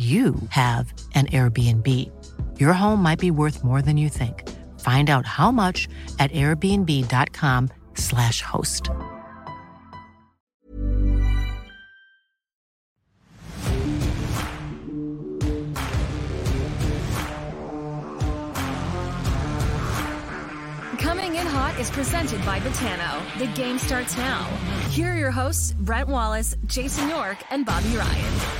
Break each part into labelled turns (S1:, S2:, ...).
S1: you have an Airbnb. Your home might be worth more than you think. Find out how much at airbnb.com/slash host.
S2: Coming in hot is presented by Betano. The game starts now. Here are your hosts, Brent Wallace, Jason York, and Bobby Ryan.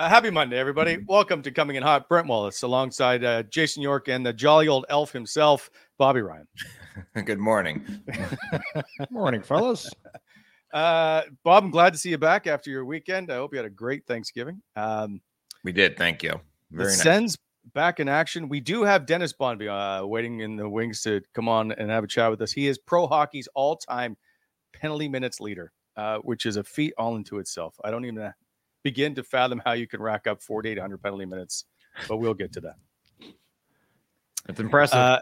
S3: Uh, happy Monday, everybody. Welcome to Coming in Hot. Brent Wallace alongside uh, Jason York and the jolly old elf himself, Bobby Ryan.
S4: Good morning.
S5: morning, fellas.
S3: Uh, Bob, I'm glad to see you back after your weekend. I hope you had a great Thanksgiving. Um,
S4: we did. Thank you.
S3: the
S4: Very nice.
S3: Sens back in action. We do have Dennis Bonvie uh, waiting in the wings to come on and have a chat with us. He is pro hockey's all time penalty minutes leader, uh, which is a feat all into itself. I don't even begin to fathom how you can rack up 4,800 penalty minutes, but we'll get to that.
S4: It's impressive.
S3: Uh,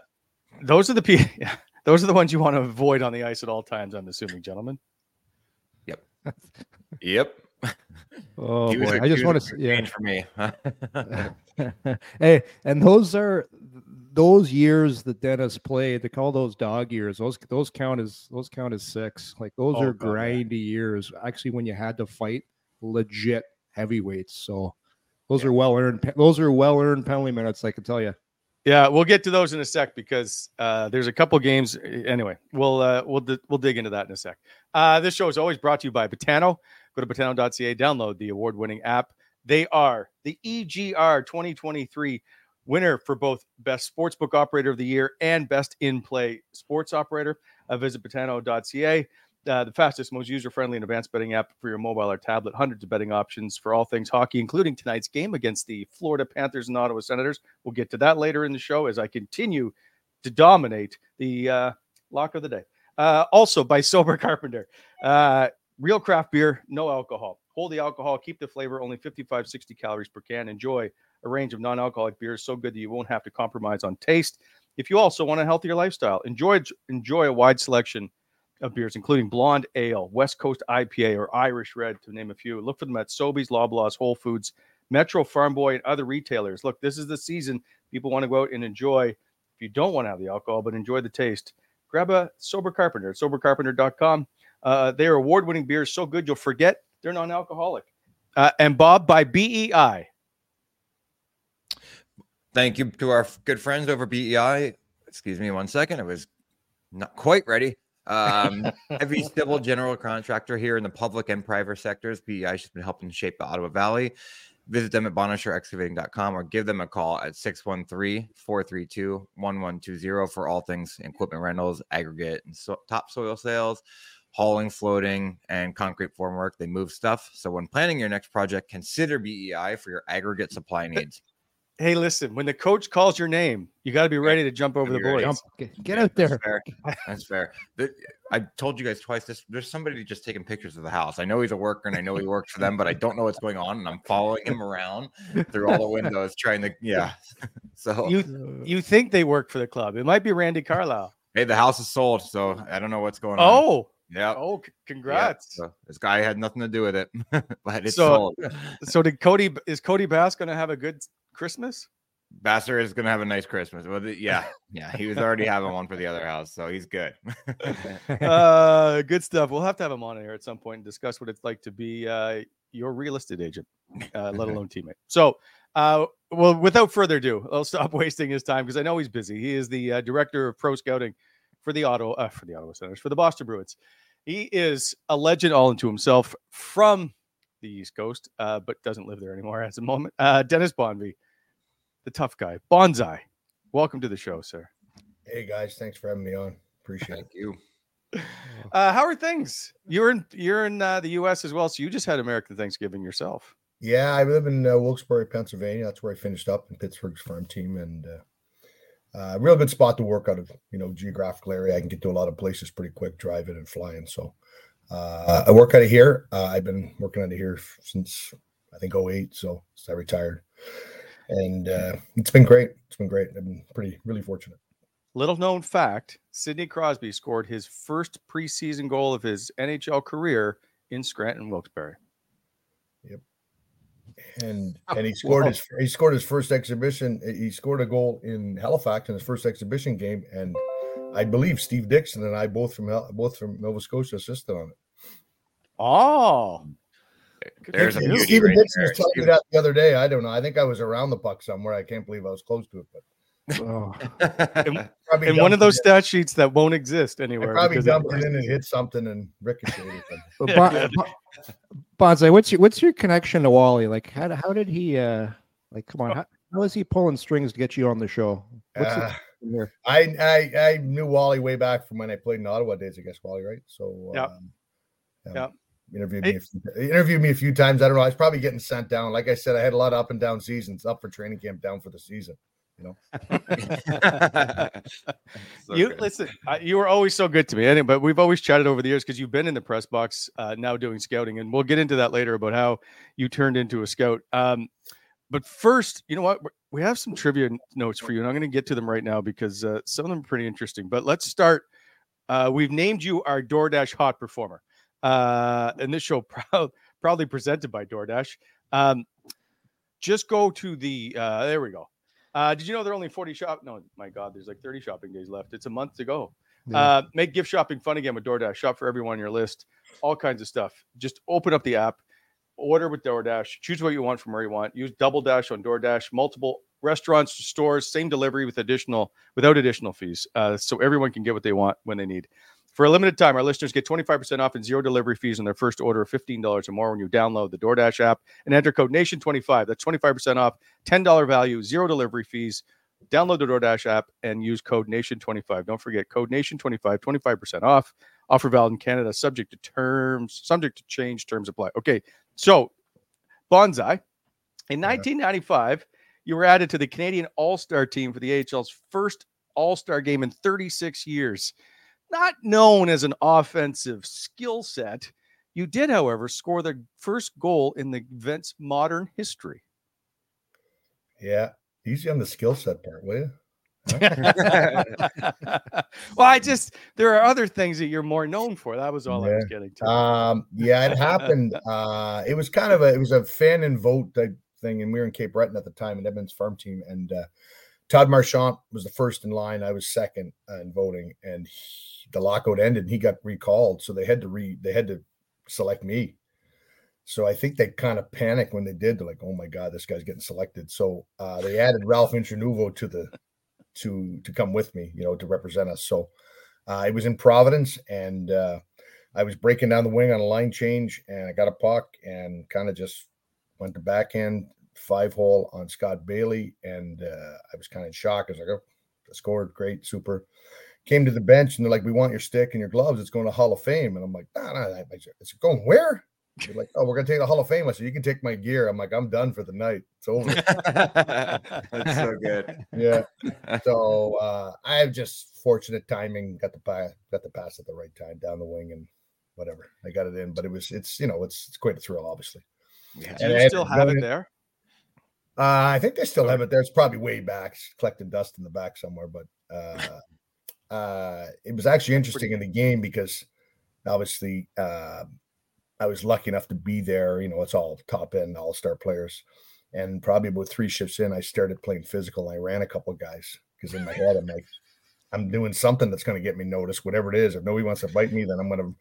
S3: those are the pe- those are the ones you want to avoid on the ice at all times. I'm assuming, gentlemen.
S4: yep. Yep.
S5: Oh
S4: He
S5: boy,
S4: a-
S5: I
S4: he
S5: just want to.
S4: good
S5: Yeah.
S4: change for me.
S5: hey, and those are those years that Dennis played. They call those dog years. Those those count as those count as six. Like those
S3: Oh,
S5: are
S3: God, yeah.
S5: grindy years. Actually, when you had to fight legit heavyweights. So those are well earned. Those are well earned penalty minutes. I can tell you.
S3: Yeah, we'll get to those in a sec because uh, there's a couple games. Anyway, we'll uh, we'll di- we'll dig into that in a sec. Uh, this show is always brought to you by Betano. Go to betano.ca, download the award-winning app. They are the EGR 2023 winner for both best sportsbook operator of the year and best in-play sports operator. Uh, visit betano.ca. Uh, the fastest, most user-friendly, and advanced betting app for your mobile or tablet. Hundreds of betting options for all things hockey, including tonight's game against the Florida Panthers and Ottawa Senators. We'll get to that later in the show as I continue to dominate the uh, lock of the day. Uh, also by Sober Carpenter. Uh, real craft beer, no alcohol. Hold the alcohol, keep the flavor, only 55, 60 calories per can. Enjoy a range of non alcoholic beers so good that you won't have to compromise on taste. If you also want a healthier lifestyle, enjoy, enjoy a wide selection of beers, including Blonde Ale, West Coast IPA, or Irish Red, to name a few. Look for them at Sobeys, Loblaws, Whole Foods, Metro Farm Boy, and other retailers. Look, this is the season people want to go out and enjoy. If you don't want to have the alcohol but enjoy the taste, grab a Sober Carpenter at sobercarpenter.com. Uh, they are award winning beers so good you'll forget they're non alcoholic. Uh, and Bob by BEI.
S4: Thank you to our good friends over BEI. Excuse me one second. I was not quite ready. Um, every civil general contractor here in the public and private sectors, BEI has been helping shape the Ottawa Valley. Visit them at bonnechereexcavating.com or give them a call at 613-432-1120 for all things equipment rentals, aggregate, and so- topsoil sales, hauling, floating, and concrete formwork. They move stuff. So when planning your next project, consider BEI for your aggregate supply needs.
S3: Hey, listen, when the coach calls your name, you got to be ready to jump over the
S4: You're ready.
S3: boards.
S5: Jump, get, get out there.
S4: That's fair. That's fair. There- I told you guys twice. This there's somebody just taking pictures of the house. I know he's a worker and I know he works for them, but I don't know what's going on, and I'm following him around through all the windows, trying to yeah. So
S3: You you think they work for the club? It might be Randy Carlyle.
S4: hey, the house is sold, so I don't know what's going on.
S3: Oh,
S4: yeah.
S3: oh,
S4: yeah,
S3: congrats!
S4: so this guy had nothing to do with it, but it's
S3: So-
S4: sold.
S3: So did Cody? Is Cody Bass going to have a good Christmas?
S4: Basser is gonna have a nice Christmas. Well, yeah, yeah, he was already having one for the other house, so he's good.
S3: uh, good stuff. We'll have to have him on here at some point and discuss what it's like to be uh, your real estate agent, uh, let alone teammate. So, uh, well, without further ado, I'll stop wasting his time because I know he's busy. He is the uh, director of pro scouting for the Ottawa uh, for the Ottawa Senators for the Boston Bruins. He is a legend all into himself from the East Coast, uh, but doesn't live there anymore at the moment. Uh, Dennis Bonvie, the tough guy, Bonzai. Welcome to the show, sir.
S6: Hey guys, thanks for having me on. Appreciate it.
S4: Thank you.
S3: Uh, how are things? You're in you're in uh, the U.S. as well, so you just had American Thanksgiving yourself.
S6: Yeah, I live in uh, Wilkes-Barre, Pennsylvania. That's where I finished up in Pittsburgh's farm team, and uh, uh, real good spot to work out of. You know, geographical area. I can get to a lot of places pretty quick, driving and flying. So uh, I work out of here. Uh, I've been working out of here since I think 08, so since I retired, and uh, it's been great. It's been great. I've been pretty really fortunate.
S3: Little known fact: Sidney Crosby scored his first preseason goal of his NHL career in Scranton, Wilkes-Barre.
S6: And
S5: Oh,
S6: and he scored
S5: wow.
S6: his he scored his first exhibition. Eh, he scored a goal in Halifax in his first exhibition game, and I believe Steve Dixon and I both from both from Nova Scotia assisted on it.
S3: Oh, Good
S4: There's
S3: for
S4: a
S3: you.
S4: beauty right
S6: Dixon
S4: there.
S6: was telling me that the other day. I don't know. I think I was around the puck somewhere. I can't believe I was close to it, but
S5: Oh,
S6: probably
S3: and one of those
S6: it
S3: stat sheets that won't exist
S6: I
S3: anywhere.
S6: probably dumped
S3: it-
S6: it in and hit something and ricocheted. or something.
S5: but Bon- Bon- Bonzai, what's your what's your connection to Wally? Like, how how did he? uh Like, come on, how, how is he pulling strings to get you on the show? What's the
S6: Uh,
S5: connection?
S6: I, I I knew Wally way back from when I played in Ottawa days I guess Wally, right? So
S3: Yep.
S6: um, um,
S3: Yep.
S6: interviewed
S3: Hey-
S6: me few, interviewed me a few times. I don't know. I was probably getting sent down. Like I said, I had a lot of up and down seasons, up for training camp, down for the season.
S4: So
S3: you
S4: good.
S3: listen. I, you were always so good to me, anyway, but we've always chatted over the years because you've been in the press box uh, now doing scouting, and we'll get into that later about how you turned into a scout. Um, but first, you know what? We- We have some trivia notes for you, and I'm going to get to them right now because uh, some of them are pretty interesting. But let's start. Uh, we've named you our DoorDash hot performer, uh, and this show proud, proudly presented by DoorDash. Um, just go to the. Uh, there we go. Uh, did you know there are only 40 shop? No, my God, there's like 30 shopping days left. It's a month to go.
S5: Yeah.
S3: Uh, make gift shopping fun again with DoorDash. Shop for everyone on your list. All kinds of stuff. Just open up the app, order with DoorDash. Choose what you want from where you want. Use Double Dash on DoorDash. Multiple restaurants, stores, same delivery with additional without additional fees. Uh, so everyone can get what they want when they need. For a limited time, our listeners get 25% off and zero delivery fees on their first order of $15 or more when you download the DoorDash app and enter code NATION25. That's 25% off, $10 value, zero delivery fees. Download the DoorDash app and use code NATION25. Don't forget code NATION25, 25% off. Offer valid in Canada, subject to terms, subject to change, terms apply. Okay, so Bonzai, in
S6: Yeah.
S3: 1995, you were added to the Canadian All Star team for the AHL's first All Star game in 36 years. Not known as an offensive skill set, you did, however, score the first goal in the event's modern history.
S6: Yeah, easy on the skill set part, will you?
S3: well, I just there are other things that you're more known for. That was all I was getting to.
S6: Um, yeah, it happened. Uh, it was kind of a it was a fan and vote type thing, and we were in Cape Breton at the time, and Edmonds farm team, and uh, Todd Marchant was the first in line. I was second uh, in voting, and the lockout ended, and he got recalled, so they had to re they had to select me. So I think they kind of panicked when they did. They're like, "Oh my god, this guy's getting selected." So uh, they added Ralph Intranuovo to the to to come with me, you know, to represent us. So Uh, I was in Providence and uh, I was breaking down the wing on a line change and I got a puck and kind of just went to backhand five hole on Scott Bailey. And uh, I was kind of shocked. I was like, oh, I scored great, super. Came to the bench and they're like, we want your stick and your gloves. It's going to Hall of Fame. And I'm like, nah, nah, it's going where? They're like, oh, we're gonna take the Hall of Fame. I said, you can take my gear. I'm like, I'm done for the night. It's over.
S4: That's so good.
S6: yeah. So uh, I have just fortunate timing. Got the pass, got the pass at the right time down the wing, and whatever. I got it in, but it was it's you know it's it's quite a thrill, obviously.
S3: Yeah. Do you still have it there?
S6: Uh, I think they still have it there. It's probably way back, collecting dust in the back somewhere. But uh, uh, it was actually interesting in the game because obviously uh, I was lucky enough to be there. You know, it's all top end all star players. And probably about three shifts in, I started playing physical. I ran a couple of guys because in my head, I'm like, I'm doing something that's going to get me noticed, whatever it is. If nobody wants to bite me, then I'm going to.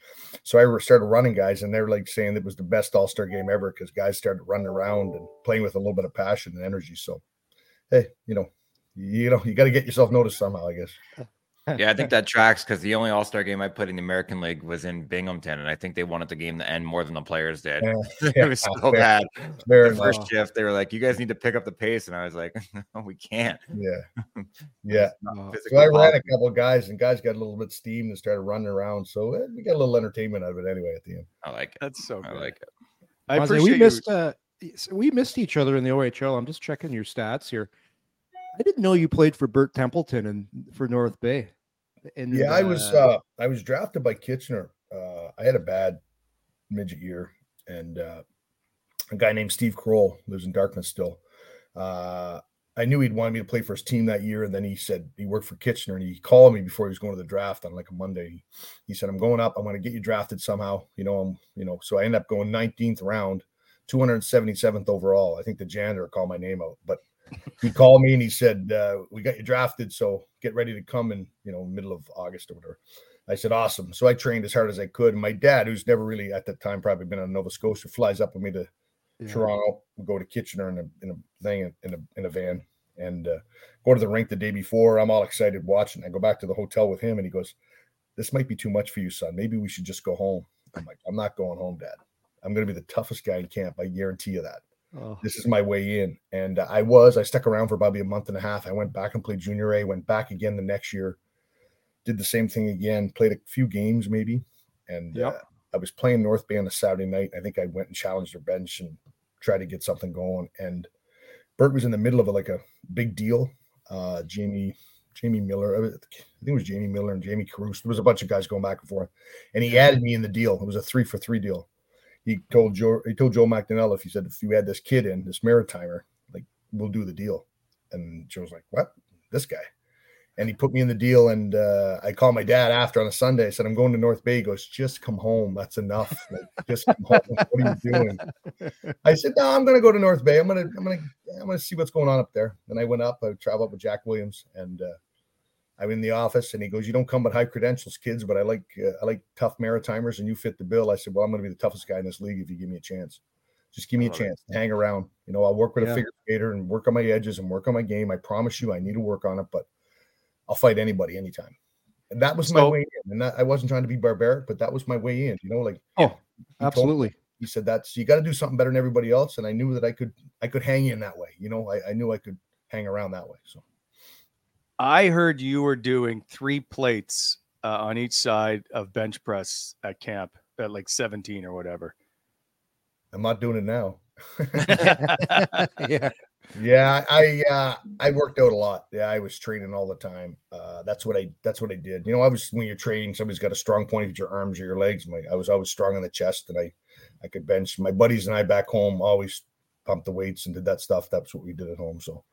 S6: So I started running guys, and they're like saying it was the best All Star game ever because guys started running around and playing with a little bit of passion and energy. So, hey, you know, you know, you got to get yourself noticed somehow, I guess
S4: yeah, I think that tracks because the only All Star game I put in the American League was in Binghamton, and I think they wanted the game to end more than the players did. Yeah, it was so bad. the first shift, they were like, "You guys need to pick up the pace," and I was like, "No, we can't."
S6: Yeah, yeah. so I ran a couple guys, and guys got a little bit steamed and started running around. So eh, we got a little entertainment out of it anyway at the end.
S4: I like it.
S3: That's so. Good.
S4: I like it.
S5: I appreciate we missed. Uh, we missed each other in the OHL. I'm just checking your stats here. I didn't know you played for Bert Templeton and for North Bay.
S6: Yeah, I was uh, I was drafted by Kitchener. Uh, I had a bad midget year, and uh, a guy named Steve Kroll lives in Darkness still. Uh, I knew he'd wanted me to play for his team that year, and then he said he worked for Kitchener, and he called me before he was going to the draft on like a Monday. He said, "I'm going up. I'm going to get you drafted somehow." You know, I'm you know. So I ended up going 19th round, 277th overall. I think the janitor called my name out, but he called me and he said, uh, "We got you drafted, so get ready to come in, you know, middle of August or whatever." I said, "Awesome." So I trained as hard as I could. And my dad, who's never really at that time probably been on Nova Scotia, flies up with me to yeah. Toronto. We go to Kitchener in a in a thing in a in a van and uh, go to the rink the day before. I'm all excited watching. I go back to the hotel with him, and he goes, "This might be too much for you, son. Maybe we should just go home." I'm like, "I'm not going home, Dad. I'm going to be the toughest guy in camp. I guarantee you that." Oh. This is my way in. And I was, I stuck around for probably a month and a half. I went back and played junior A, went back again the next year, did the same thing again, played a few games maybe. And yep. uh, I was playing North Bay on a Saturday night. I think I went and challenged their bench and tried to get something going. And Bert was in the middle of a, like a big deal. Uh, Jamie, Jamie Miller, I think it was Jamie Miller and Jamie Caruso. There was a bunch of guys going back and forth. And he added me in the deal. It was a three for three deal he told Joe he told Joe McDonnell if he said if you had this kid in this maritimer, like we'll do the deal. And Joe's like, what? This guy. And he put me in the deal. And uh, I called my dad after on a Sunday. I said, I'm going to North Bay. He goes, just come home. That's enough. Like, just come home. What are you doing? I said, no, I'm going to go to North Bay. I'm going to, I'm going to, I'm going to see what's going on up there. And I went up, I traveled up with Jack Williams and, uh, I'm in the office and he goes, "You don't come with high credentials, kids, but I like uh, I like tough Maritimers, and you fit the bill." I said, "Well, I'm going to be the toughest guy in this league if you give me a chance. Just give me a chance. It. Hang around. You know, I'll work with yeah. a figure skater and work on my edges and work on my game. I promise you, I need to work on it, but I'll fight anybody anytime." And that was so, my way in. And that, I wasn't trying to be barbaric, but that was my way in. You know, like
S5: oh, he absolutely.
S6: Me, he said that's you got to do something better than everybody else, and I knew that I could I could hang in that way. You know, I, I knew I could hang around that way. So
S3: I heard you were doing three plates uh, on each side of bench press at camp at like 17 or whatever.
S6: I'm not doing it now. yeah. Yeah, I uh I worked out a lot. Yeah, I was training all the time. Uh that's what I that's what I did. You know, I was when you're training, somebody's got a strong point with your arms or your legs. My I was always strong in the chest and I I could bench. My buddies and I back home always pumped the weights and did that stuff. That's what we did at home. So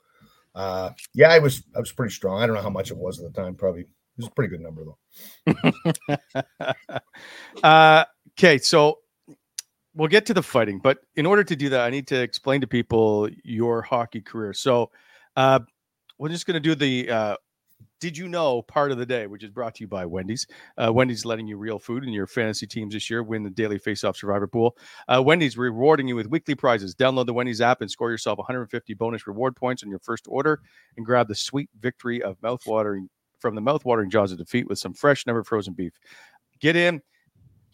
S6: uh, yeah, I was I was pretty strong. I don't know how much it was at the time. Probably it was a pretty good number
S3: though. uh, okay, so we'll get to the fighting, but in order to do that, I need to explain to people your hockey career. So uh, we're just going to do the uh, did you know part of the day, which is brought to you by Wendy's. Uh, Wendy's letting you real food in your fantasy teams this year. Win the daily face-off survivor pool. Uh, Wendy's rewarding you with weekly prizes. Download the Wendy's app and score yourself 150 bonus reward points on your first order, and grab the sweet victory of mouthwatering from the mouth-watering jaws of defeat with some fresh, never frozen beef. Get in,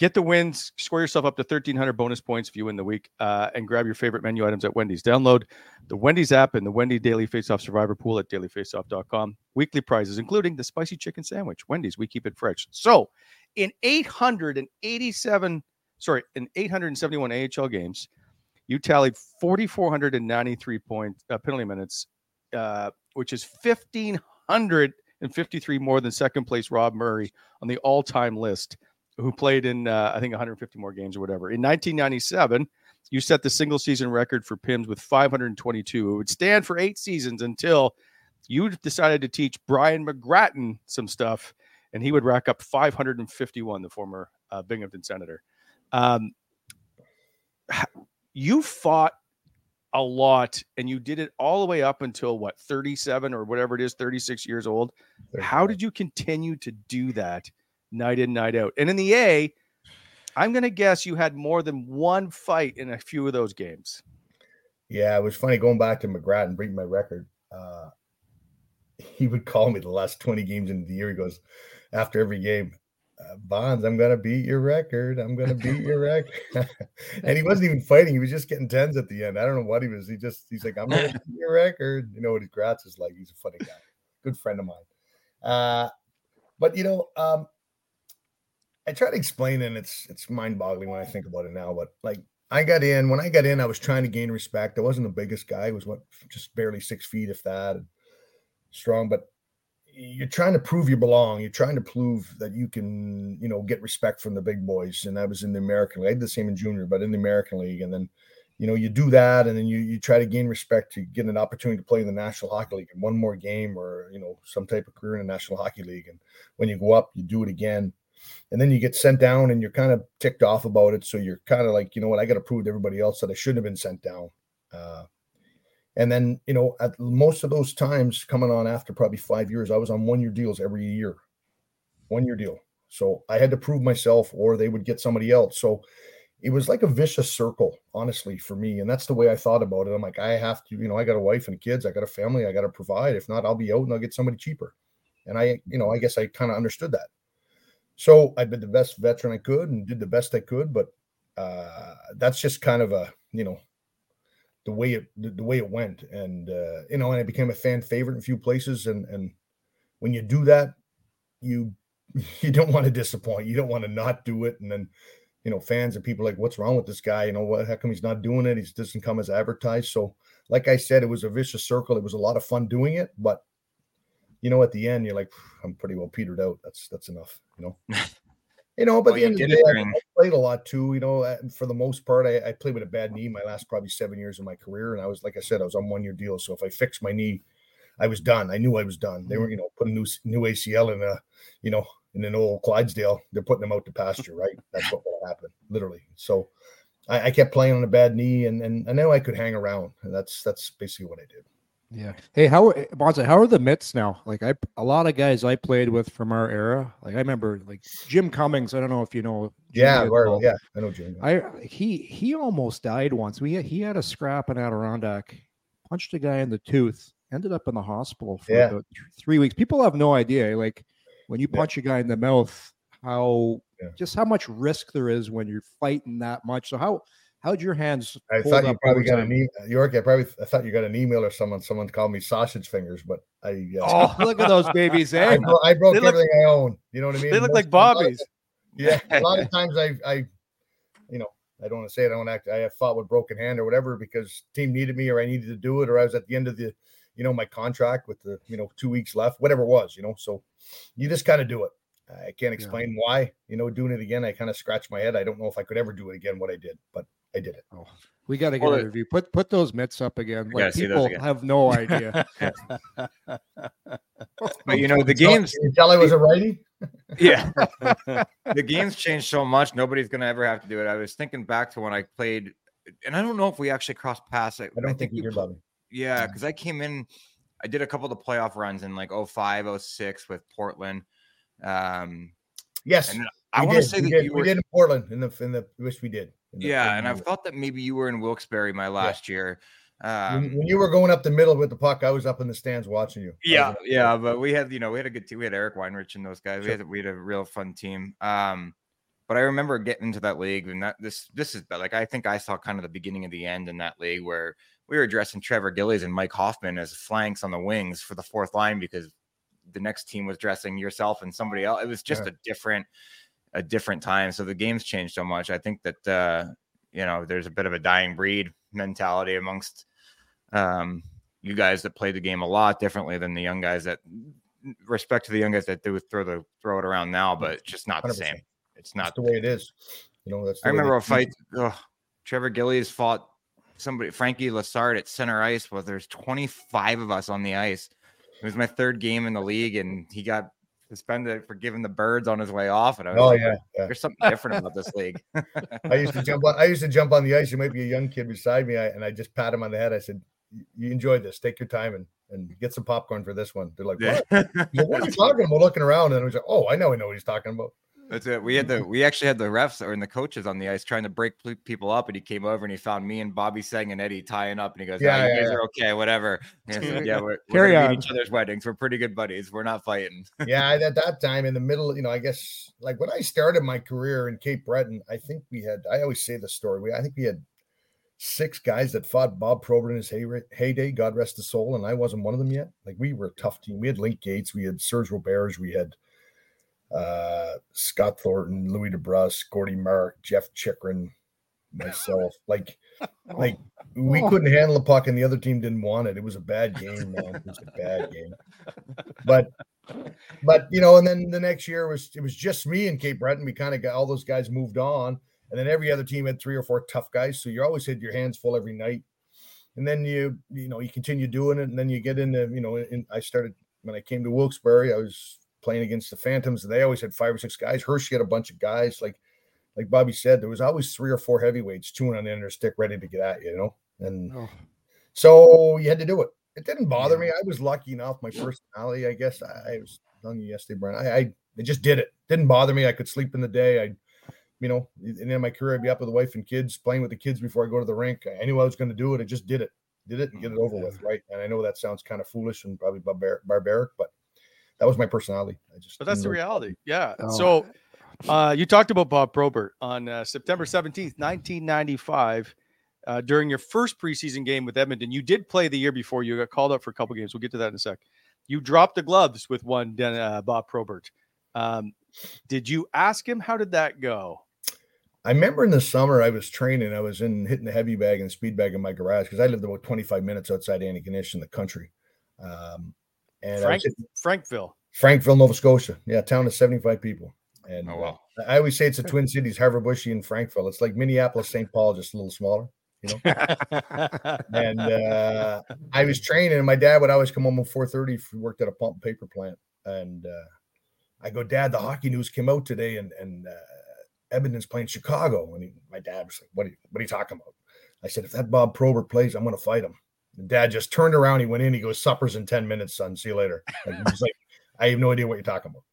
S3: get the wins, score yourself up to 1,300 bonus points if you win the week, uh, and grab your favorite menu items at Wendy's. Download the Wendy's app and the Wendy Daily Face-Off Survivor Pool at dailyfaceoff.com. Weekly prizes, including the spicy chicken sandwich. Wendy's, we keep it fresh. So, in 887, sorry, in 871 AHL games, you tallied 4,493 point uh, penalty minutes, uh, which is 1,553 more than second place Rob Murray on the all-time list, who played in uh, I think 150 more games or whatever. In 1997, you set the single season record for Pims with 522. It would stand for eight seasons until you decided to teach Brian McGrattan some stuff, and he would rack up 551. The former uh, Binghamton senator. Um, you fought a lot and you did it all the way up until what 37 or whatever it is 36 years old how did you continue to do that night in night out and in the a i'm going to guess you had more than one fight in a few of those games
S6: Yeah, it was funny going back to McGrattan breaking my record. Uh, he would call me the last 20 games into the year. He goes, after every game, uh, Bonds, I'm going to beat your record. I'm going to beat your record. and he wasn't even fighting. He was just getting tens at the end. I don't know what he was. He just, he's like, I'm going to beat your record. You know what his Gratz is like. He's a funny guy, good friend of mine. Uh, but, you know, um, I try to explain, and it's it's mind boggling when I think about it now. But like, I got in when I got in, I was trying to gain respect. I wasn't the biggest guy. I was what just barely six feet, if that, strong. But you're trying to prove you belong. You're trying to prove that you can, you know, get respect from the big boys. And I was in the American League. I did the same in junior, but in the American League. And then, you know, you do that, and then you you try to gain respect to get an opportunity to play in the National Hockey League in one more game, or you know, some type of career in the National Hockey League. And when you go up, you do it again and then you get sent down and you're kind of ticked off about it. So you're kind of like, you know what, I got to prove to everybody else that I shouldn't have been sent down. Uh, and then, you know, at most of those times coming on after probably five years, I was on one year deals every year, one year deal. So I had to prove myself or they would get somebody else. So it was like a vicious circle, honestly, for me. And that's the way I thought about it. I'm like, I have to, you know, I got a wife and kids, I got a family, I got to provide. If not, I'll be out and I'll get somebody cheaper. And I, you know, I guess I kind of understood that. So I did the best veteran I could and did the best I could, but uh, that's just kind of a you know the way it the, the way it went, and uh, you know, and I became a fan favorite in a few places, and and when you do that, you you don't want to disappoint, you don't want to not do it, and then you know fans and people like, what's wrong with this guy? You know what? How come he's not doing it? He doesn't come as advertised. So, like I said, it was a vicious circle. It was a lot of fun doing it, but you know, at the end, you're like, I'm pretty well petered out. That's that's enough, you know. you know, but
S4: Well,
S6: the end of the day, I, I played a lot too. You know, uh, for the most part, I, I played with a bad knee my last probably seven years of my career, and I was like I said, I was on one year deal. So if I fixed my knee, I was done. I knew I was done. They were, you know, putting new new ACL in a, you know, in an old Clydesdale. They're putting them out to pasture, right? That's what will happen, literally. So. I, I kept playing on a bad knee, and, and I know I could hang around, and that's that's basically what I did.
S5: Yeah. Hey, how Bonza, how are the mitts now? Like I a lot of guys I played with from our era. Like I remember like Jim Cummins. I don't know if you know. Jim
S6: Yeah,
S5: as
S6: well,
S5: well.
S6: yeah, I know Jim.
S5: I he he almost died once. We he had a scrap in Adirondack, punched a guy in the tooth, ended up in the hospital for
S6: Yeah.
S5: three weeks. People have no idea, like when you
S6: Yeah.
S5: punch a guy in the mouth, how
S6: Yeah.
S5: just how much risk there is when you're fighting that much. So how how'd your hands?
S6: I thought you probably got
S5: time?
S6: an email, York. I probably I thought you got an email or someone. Someone called me sausage fingers, but I uh,
S5: Oh, look at those babies,
S6: I,
S5: eh?
S6: bro- I broke
S3: They look-
S6: everything I own. You know what I mean?
S3: they look
S6: Most-
S3: like
S6: a of-
S3: bobbies
S6: Yeah, a lot of times I I, you know, I don't want to say it. I don't act. I have fought with broken hand or whatever because team needed me or I needed to do it or I was at the end of the, you know, my contract with the you know two weeks left, whatever it was. You know, so you just kind of do it. I can't explain why. You know, doing it again, I kind of scratch my head. I don't know if I could ever do it again. What I did, but I did it.
S5: Oh, we got to get
S4: Well,
S5: a review. Put put those mitts up again. Like people
S4: again.
S5: have no idea.
S4: But you know, the
S6: Tell-
S4: games,
S6: Can you tell I was a righty?
S4: yeah, the games changed so much. Nobody's gonna ever have to do it. I was thinking back to when I played, and I don't know if we actually crossed paths.
S6: I don't think you did,
S4: pl-
S6: Bobby.
S4: Yeah, because I came in, I did a couple of the playoff runs in like 05, 06 with Portland. Um,
S6: Yes,
S4: and I want to say
S6: we
S4: that
S6: did,
S4: you
S6: we
S4: were,
S6: did in Portland in the in the wish we did.
S4: Yeah, and I
S6: the-
S4: thought that maybe you were in Wilkes-Barre my last year. Um,
S6: when, when you were going up the middle with the puck, I was up in the stands watching you.
S4: Yeah, yeah, but we had you know we had a good team. We had Eric Weinrich and those guys. We had we had a real fun team. Um, but I remember getting into that league, and that this this is like I think I saw kind of the beginning of the end in that league where we were dressing Trevor Gillies and Mike Hoffman as flanks on the wings for the fourth line because the next team was dressing yourself and somebody else. It was just
S6: Yeah.
S4: a different a different time. So the game's changed so much. I think that uh, you know there's a bit of a dying breed mentality amongst um, you guys that play the game a lot differently than the young guys that respect to the young guys that do throw the throw it around now, but just not the
S6: 100%.
S4: same. It's
S6: That's
S4: not.
S6: the way it is. You know, that's.
S4: I remember a fight. ugh, Trevor Gillies fought somebody, Frankie Lessard at center ice. Well, there's 25 of us on the ice. It was my third game in the league, and he got suspended for giving the birds on his way off. And I was
S6: Oh
S4: like,
S6: yeah, yeah.
S4: there's something different about this league.
S6: I used to jump on. I used to jump on the ice. There might be a young kid beside me, I, and I just pat him on the head. I said, "You- "You enjoyed this. Take your time and and get some popcorn for this one." They're like, "What? Said, what are you talking about?" Looking around, and I was like, "Oh, I know, I know what he's talking about."
S4: That's it. We had the we actually had the refs or the coaches on the ice trying to break people up, and he came over and he found me and Bobby Sang and Eddie tying up, and he goes, "Yeah,
S6: Yeah,
S4: you
S6: yeah,
S4: guys
S6: yeah.
S4: are okay, whatever." Said, "Yeah, we're, we're
S5: Carry
S4: be
S5: on.
S4: each other's weddings. We're pretty good buddies. We're not fighting."
S6: yeah, at that time in the middle, you know, I guess like when I started my career in Cape Breton, I think we had. I always say the story. We I think we had six guys that fought Bob Probert in his heyday. God rest his soul, and I wasn't one of them yet. Like we were a tough team. We had Link Gaetz, we had Serge Roberge, we had uh Scott Thornton, Louis DeBrusk, Gordy Mark, Jeff Chychrun, myself. Like, like we couldn't handle the puck, and the other team didn't want it. It was a bad game, man. It was a bad game. But but you know, and then the next year was it was just me and Cape Breton. We kind of got all those guys moved on, and then every other team had three or four tough guys. So you always had your hands full every night. And then you you know you continue doing it, and then you get into you know. In, I started when I came to Wilkes-Barre. I was playing against the Phantoms. They always had five or six guys. Hershey had a bunch of guys. Like like Bobby said, there was always three or four heavyweights chewing on the end of their stick, ready to get at you. You know, and
S5: Oh.
S6: so you had to do it. It didn't bother me. I was lucky enough. My personality, I guess. I, I was telling you yesterday, Brian. I, I I just did it. Didn't bother me. I could sleep in the day. I, you know, and in my career, I'd be up with the wife and kids, playing with the kids before I go to the rink. I knew I was going to do it. I just did it. Did it and get it over with, right? And I know that sounds kind of foolish and probably barbaric, but that was my personality. I just.
S3: But that's the
S6: didn't
S3: reality. Yeah.
S5: Oh.
S3: So uh, you talked about Bob Probert on uh, September 17th, 1995. Uh, during your first preseason game with Edmonton, you did play the year before. You got called up for a couple games. We'll get to that in a sec. You dropped the gloves with one Den- uh, Bob Probert. Um, did you ask him how did that go?
S6: I remember in the summer I was training. I was in hitting the heavy bag and speed bag in my garage because I lived about 25 minutes outside Antigonish in the country. Um, and
S3: Frank
S6: hitting
S3: Frankville.
S6: Frankville, Nova Scotia. Yeah, town of 75 people. And
S4: Oh,
S6: uh,
S4: wow.
S6: I always say it's the Twin Cities, Havre Boucher and Frankville. It's like Minneapolis, St. Paul, just a little smaller. You know, and uh, I was training, and my dad would always come home at 4:30. If he worked at a pump and paper plant, and uh, I go, Dad, the hockey news came out today, and and uh, Edmonton's playing Chicago. And he, my dad was like, "What are you, what are you talking about?" I said, "If that Bob Probert plays, I'm going to fight him." And Dad just turned around. He went in. He goes, "Supper's in 10 minutes, son. See you later." Like, like, "I have no idea what you're talking about."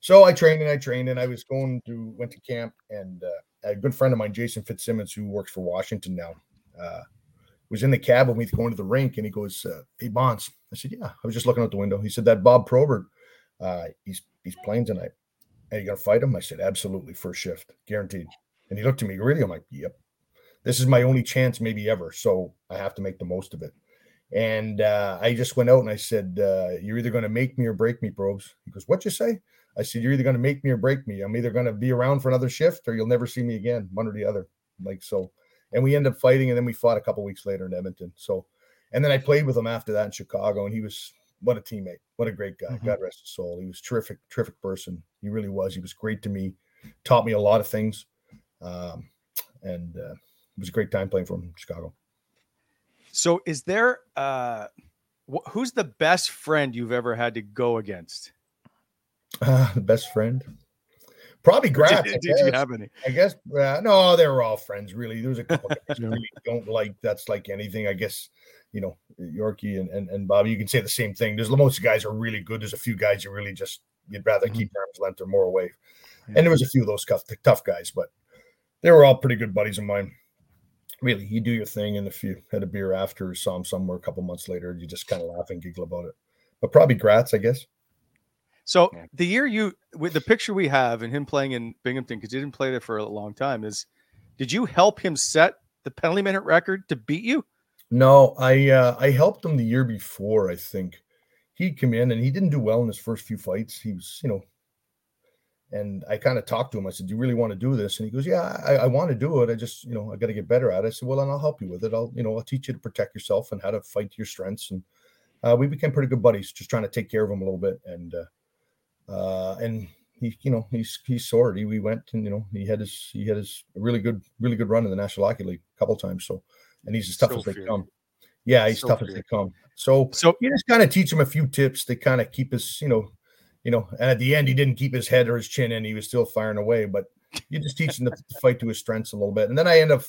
S6: So I trained and I trained, and I was going to went to camp, and uh, a good friend of mine, Jason Fitzsimmons, who works for Washington now. Uh, was in the cab with me going to the rink, and he goes, uh, "Hey, Bonds." I said, "Yeah." I was just looking out the window. He said, "That Bob Probert, uh, he's he's playing tonight. Are you gonna fight him?" I said, "Absolutely, first shift, guaranteed." And he looked at me, "Really?" I'm like, "Yep. This is my only chance, maybe ever. So I have to make the most of it." And uh, I just went out and I said, uh, "You're either gonna make me or break me, probes." He goes, "What you say?" I said, "You're either gonna make me or break me. I'm either gonna be around for another shift or you'll never see me again, one or the other." Like so and we end up fighting and then we fought a couple weeks later in edmonton so and then i played with him after that in chicago and he was what a teammate what a great guy
S5: Mhm.
S6: god rest his soul he was terrific terrific person he really was he was great to me taught me a lot of things um, and uh, it was a great time playing for him in chicago
S3: So is there uh wh- who's the best friend you've ever had to go against?
S6: uh, the best friend probably Gratz,
S3: did, did you have any?
S6: I guess uh, no, they were all friends. Really, there was a couple guys
S5: Yeah.
S6: Really don't like. That's like anything. I guess you know Yorkie and, and and Bobby. You can say the same thing. There's the most guys are really good. There's a few guys you really just you'd rather keep your arms length or more away. And there was a few of those tough tough guys, but they were all pretty good buddies of mine. Really, you do your thing, and if you had a beer after, or saw him somewhere a couple months later, you just kind of laugh and giggle about it. But probably Gratz, I guess.
S3: So
S4: Yeah.
S3: the year you with the picture we have and him playing in Binghamton because he didn't play there for a long time is did you help him set the penalty minute record to beat you?
S6: No, I uh, I helped him the year before. I think he come in and he didn't do well in his first few fights. He was, you know, and I kind of talked to him. I said, "Do you really want to do this?" And he goes, "Yeah, I, I want to do it. I just, you know, I got to get better at it." I said, "Well, then I'll help you with it. I'll, you know, I'll teach you to protect yourself and how to fight your strengths." And uh, we became pretty good buddies, just trying to take care of him a little bit. And uh, uh, and he, you know, he's he's soared. He we went and you know he had his he had his really good really good run in the National Hockey League a couple times. So, and he's as tough
S3: So
S6: as they
S3: feared.
S6: come. Yeah, he's
S3: So
S6: tough as they come. So
S3: So
S6: you just kind of teach him a few tips to kind of keep his, you know, you know, and at the end he didn't keep his head or his chin in, he was still firing away. But you just teach him to fight to his strengths a little bit. And then I end up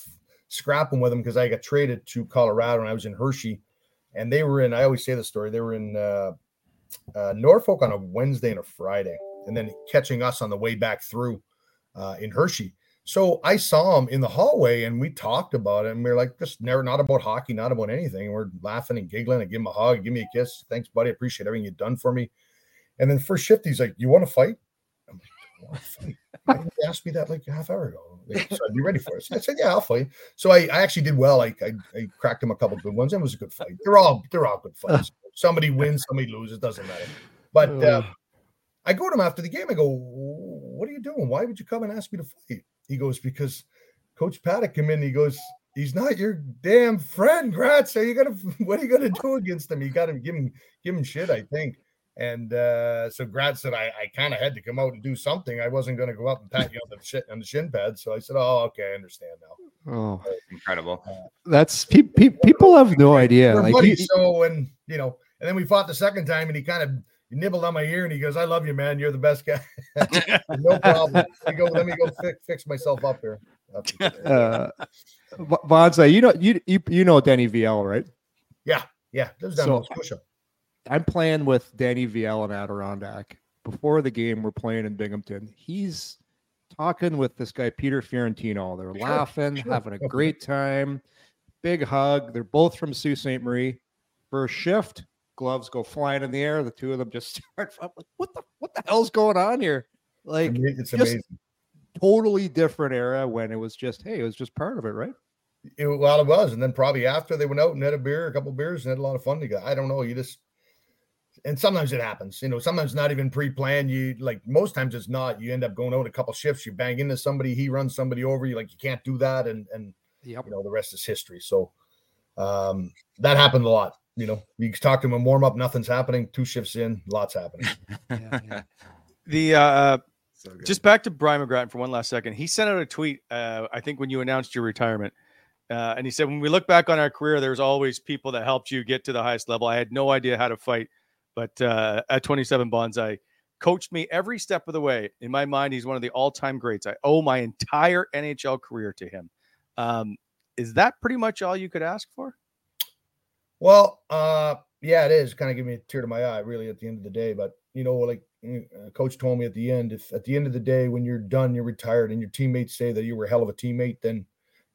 S6: scrapping with him because I got traded to Colorado and I was in Hershey. And they were in, I always say the story, they were in uh, uh, Norfolk on a Wednesday and a Friday, and then catching us on the way back through uh, in Hershey. So I saw him in the hallway and we talked about it. And we are like, just never, not about hockey, not about anything. And we're laughing and giggling and give him a hug, give me a kiss. Thanks, buddy. Appreciate everything you've done for me. And then first shift, he's like, You want to fight? I'm like, "I wanna fight." Why didn't ask me that like a half hour ago? Like, so I'd be ready for it. So I said, Yeah, I'll fight. So I, I actually did well. I, I, I cracked him a couple good ones. It was a good fight. They're all they're all good fights. Somebody wins, somebody loses, doesn't matter. But uh, I go to him after the game. I go, What are you doing? Why would you come and ask me to fight? He goes, Because Coach Paddock came in. He goes, He's not your damn friend, Gratz. Are you gonna what are you gonna do against him? You gotta give him give him shit, I think. And uh, so Grad said I, I kind of had to come out and do something. I wasn't gonna go up and pat you on the shit on the shin pad. So I said, Oh, okay, I understand now.
S5: Oh,
S4: Incredible.
S5: that's pe- pe- people have no idea. Like
S6: buddies.
S5: he-
S6: so when you know, and then we fought the second time, and he kind of nibbled on my ear, and he goes, "I love you, man. You're the best guy." no problem. Let me go. Let me go fix, fix myself up here.
S5: uh, V- you know you, you you know Danny VL, right?
S6: yeah, yeah. This is down
S5: So-
S6: in Nova Scotia.
S5: I'm playing with Danny VL and Adirondack. Before the game, we're playing in Binghamton. He's talking with this guy Peter Fiorentino. They're
S6: Sure,
S5: laughing,
S6: sure.
S5: having a great time. Big hug. They're both from Sault Ste. Marie. First shift, gloves go flying in the air. The two of them just start. I'm like, what the what the hell's going on here? Like
S6: It's
S5: just-
S6: amazing.
S5: totally different era when it was just hey, it was just part of it, right?
S6: It, well, it was, and then probably after they went out and had a beer, a couple beers, and had a lot of fun together. I don't know. You just and sometimes it happens. You know, sometimes not even pre-planned. You like most times it's not. You end up going out a couple shifts. You bang into somebody. He runs somebody over. You like you can't do that, and and
S5: Yep.
S6: you know the rest is history. So um, that happened a lot. You know, you talk to him and warm up, nothing's happening. Two shifts in, lots happening.
S3: the uh
S4: So
S3: just back to Brian McGrattan for one last second. He sent out a tweet, uh, I think when you announced your retirement. Uh, and he said, when we look back on our career, there's always people that helped you get to the highest level. I had no idea how to fight, but uh, at 27 Bonzai, coached me every step of the way. In my mind, he's one of the all-time greats. I owe my entire NHL career to him. Um, is that pretty much all you could ask for?
S6: Well, uh, yeah, it is kind of giving me a tear to my eye, really, at the end of the day. But you know, like mm, coach told me at the end, if at the end of the day, when you're done, you're retired, and your teammates say that you were a hell of a teammate, then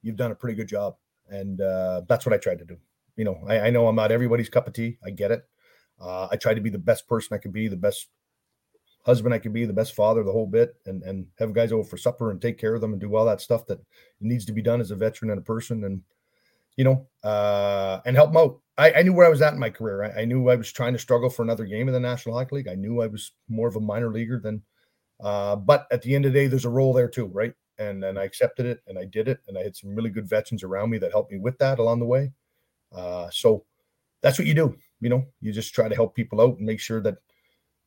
S6: you've done a pretty good job. And uh, that's what I tried to do. You know, I, I know I'm not everybody's cup of tea. I get it. Uh, I tried to be the best person I could be, the best husband I could be, the best father, the whole bit, and and have guys over for supper and take care of them and do all that stuff that needs to be done as a veteran and a person. And you know, uh, and help them out. I, I knew where I was at in my career. I, I knew I was trying to struggle for another game in the National Hockey League. I knew I was more of a minor leaguer than, uh, but at the end of the day, there's a role there too, right? And and I accepted it and I did it, and I had some really good veterans around me that helped me with that along the way. Uh, so that's what you do. You know, you just try to help people out and make sure that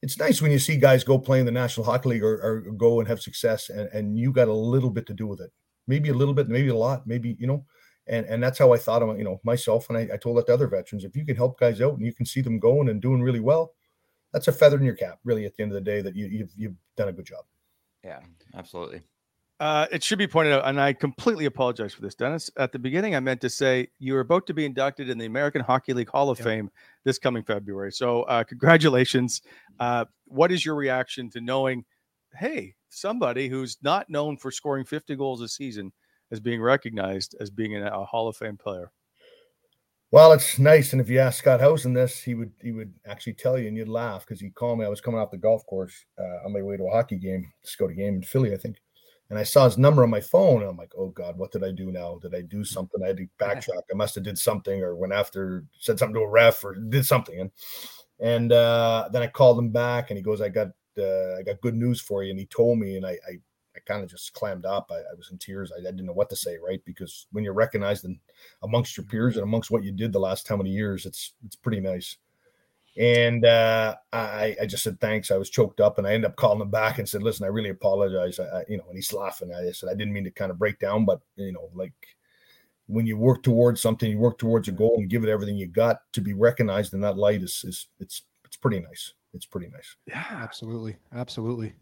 S6: it's nice when you see guys go play in the National Hockey League or, or go and have success, and, and you got a little bit to do with it. Maybe a little bit, maybe a lot, maybe you know and and that's how I thought of you know myself, and I, I told that to other veterans. If you can help guys out and you can see them going and doing really well, that's a feather in your cap. Really, at the end of the day, that you, you've you've done a good job.
S4: yeah, absolutely.
S3: Uh, it should be pointed out, and I completely apologize for this, Dennis. At the beginning, I meant to say you are about to be inducted in the American Hockey League Hall of
S5: Yep.
S3: Fame this coming February. So, uh, congratulations. Uh, what is your reaction to knowing, hey, somebody who's not known for scoring 50 goals a season is being recognized as being a Hall of Fame player?
S6: Well, it's nice, and if you ask Scott Howson this, he would he would actually tell you, and you'd laugh because he called me. I was coming off the golf course uh, on my way to a hockey game, to go to game in Philly, I think, and I saw his number on my phone, and I'm like, oh god, what did I do now? Did I do something? I had to backtrack. I must have did something, or went after said something to a ref, or did something, and and uh, then I called him back, and he goes, I got uh, I got good news for you, and he told me, and I, I I kind of just clammed up. I, I was in tears. I, I, didn't know what to say, right? Because when you're recognized and amongst your peers and amongst what you did the last how many years, it's it's pretty nice. And uh, I, I just said thanks. I was choked up, and I ended up calling him back and said, "Listen, I really apologize." I, you know, and he's laughing. I said, "I didn't mean to kind of break down, but you know, like when you work towards something, you work towards a goal and give it everything you got to be recognized in that light is is it's it's pretty nice. It's pretty nice.
S5: Yeah, absolutely, absolutely.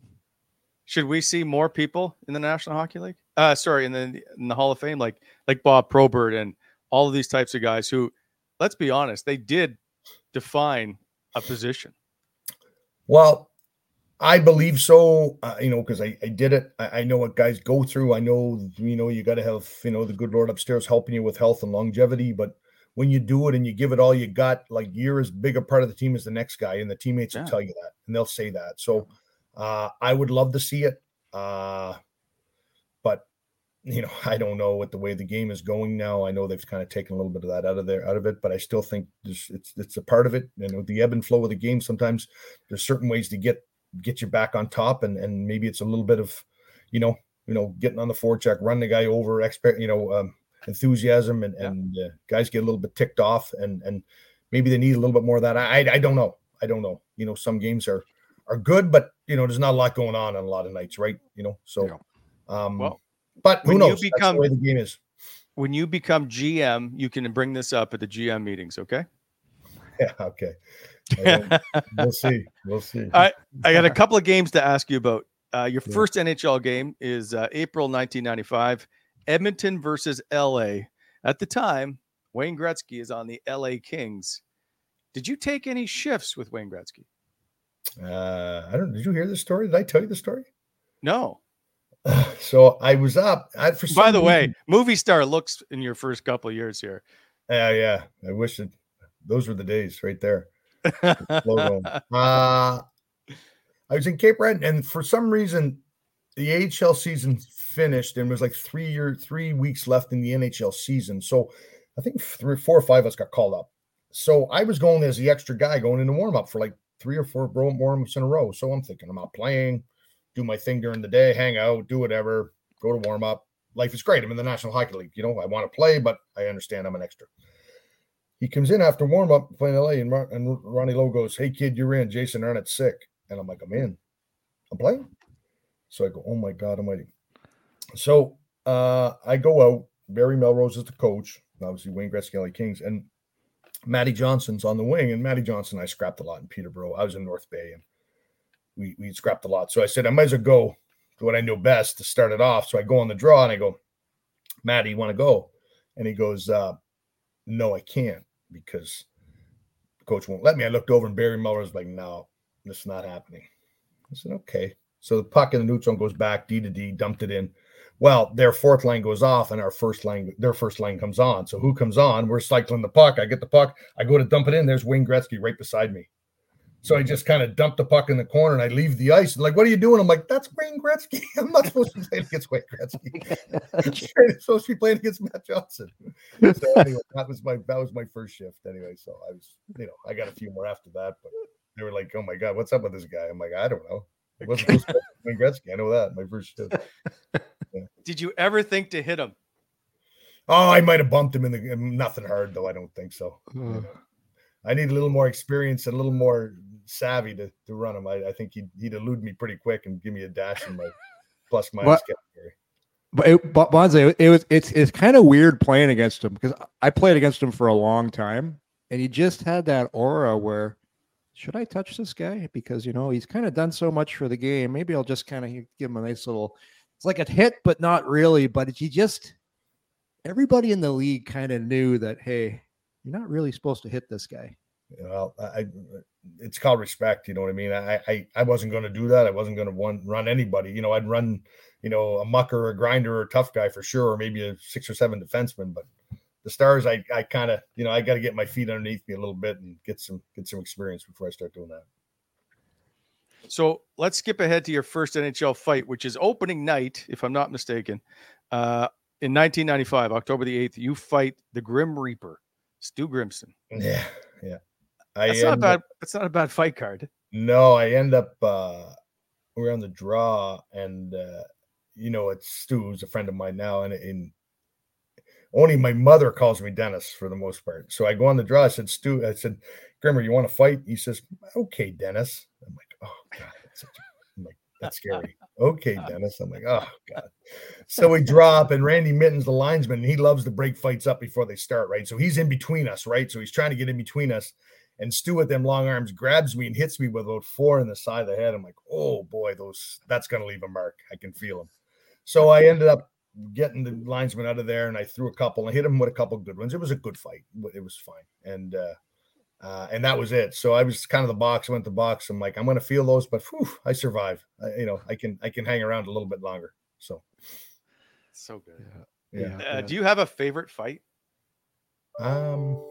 S3: Should we see more people in the National Hockey League? Uh, sorry, in the in the Hall of Fame, like like Bob Probert and all of these types of guys who, let's be honest, they did define a position.
S6: Well, I believe so. Uh, you know, because I, I did it. I, I, know what guys go through. I know you know you got to have you know the good Lord upstairs helping you with health and longevity. But when you do it and you give it all you got, like you're as big a part of the team as the next guy, and the teammates yeah. will tell you that, and they'll say that. So uh, I would love to see it, uh, you know, I don't know what the way the game is going now. I know they've kind of taken a little bit of that out of there, out of it, but I still think it's it's a part of it. You know, the ebb and flow of the game. Sometimes there's certain ways to get get you back on top, and and maybe it's a little bit of, you know, you know, getting on the forecheck, run the guy over, expect, you know, um, enthusiasm, and yeah. and uh, guys get a little bit ticked off, and and maybe they need a little bit more of that. I I don't know. I don't know. You know, some games are are good, but you know, there's not a lot going on on a lot of nights, right? You know, so yeah. um well, but who knows? You become, the, the game is.
S3: When you become GM, you can bring this up at the GM meetings, okay?
S6: Yeah, okay. we'll see. We'll see.
S3: I, I got a couple of games to ask you about. Uh, your yeah. first NHL game is uh, April 1995, Edmonton versus LA. At the time, Wayne Gretzky is on the LA Kings. Did you take any shifts with Wayne Gretzky?
S6: Uh, I don't. Did you hear the story? Did I tell you the story?
S3: No.
S6: so I was up. I,
S3: for By the reason, way, movie star looks in your first couple of years here.
S6: Yeah, yeah. I wish it. Those were the days right there. uh, I was in Cape Breton, and for some reason, the AHL season finished, and was like three year, three weeks left in the NHL season. So I think three, four or five of us got called up. So I was going as the extra guy going into warm up for like three or four warm-ups in a row. So I'm thinking I'm out playing, do my thing during the day, hang out, do whatever, go to warm up. Life is great. I'm in the National Hockey League. You know, I want to play, but I understand I'm an extra. He comes in after warm up playing LA, and, and Ronnie Low goes, Hey, kid, you're in. Jason Arnott's sick. And I'm like, I'm in. I'm playing. So I go, Oh my God, I'm waiting. So uh, I go out. Barry Melrose is the coach, obviously Wayne Gretzky, LA Kings. And Matty Johnson's on the wing, and Matty Johnson I scrapped a lot in Peterborough. I was in North Bay, and we we scrapped a lot. So I said I might as well go to what I know best to start it off. So I go on the draw, and I go, Matty, you want to go? And he goes, uh, No, I can't because coach won't let me. I looked over, and Barry Melrose was like, No, this is not happening. I said, Okay. So the puck in the neutral goes back, D to D, dumped it in. Well, their fourth line goes off and our first line, their first line comes on. So who comes on? We're cycling the puck. I get the puck. I go to dump it in. There's Wayne Gretzky right beside me. So I just kind of dump the puck in the corner and I leave the ice. Like, what are you doing? I'm like, that's Wayne Gretzky. I'm not supposed to be playing against Wayne Gretzky. I'm supposed to be playing against Matt Johnson. So anyway, that was my that was my first shift. Anyway, so I was, you know, I got a few more after that, but they were like, "Oh my god, what's up with this guy?" I'm like, I don't know. It wasn't supposed to be Wayne Gretzky. I know that. My first shift.
S3: Did you ever think to hit him?
S6: Oh, I might have bumped him in the nothing hard though. I don't think so. Uh, I need a little more experience and a little more savvy to, to run him. I, I think he'd he'd elude me pretty quick and give me a dash in my plus minus category.
S5: But it, but Bonze, it was it's it's kind of weird playing against him because I played against him for a long time, and he just had that aura where should I touch this guy because you know he's kind of done so much for the game. Maybe I'll just kind of give him a nice little it's like a hit, but not really. But you just everybody in the league kind of knew that hey, you're not really supposed to hit this guy.
S6: Well, I, it's called respect. You know what I mean? I, I, I wasn't going to do that. I wasn't going to run run anybody. You know, I'd run you know, a mucker, a grinder, or a tough guy for sure, or maybe a six or seven defenseman. But the stars, I, I kind of, you know, I got to get my feet underneath me a little bit and get some get some experience before I start doing that.
S3: So let's skip ahead to your first NHL fight, which is opening night, if I'm not mistaken. Uh, in 1995, October the 8th, you fight the Grim Reaper, Stu Grimson.
S6: Yeah, yeah. I
S3: That's not
S6: end
S3: bad.
S6: up-
S3: That's not a bad fight card.
S6: No, I end up uh we're on the draw and uh you know it's Stu who's a friend of mine now and, and only my mother calls me Dennis for the most part. So I go on the draw. I said, Stu, I said, Grimmer, you want to fight? He says, Okay, Dennis. I'm like, oh god, that's such a, I'm like, that's scary. Okay, Dennis. I'm like, oh god. So we drop and Randy Mitton, the linesman, he loves to break fights up before they start, right? So he's in between us, right? So he's trying to get in between us. And Stu with them long arms grabs me and hits me with about four in the side of the head. I'm like, oh boy, those that's gonna leave a mark. I can feel them. So I ended up getting the linesman out of there and I threw a couple and hit him with a couple good ones. It was a good fight. It was fine. And uh uh, and that was it. So I was kind of the box. I went to box. I'm like, I'm going to feel those, but whew, I survive. I, you know, I can I can hang around a little bit longer. So
S3: So good.
S6: yeah.
S3: Uh, do you have a favorite fight?
S6: Um,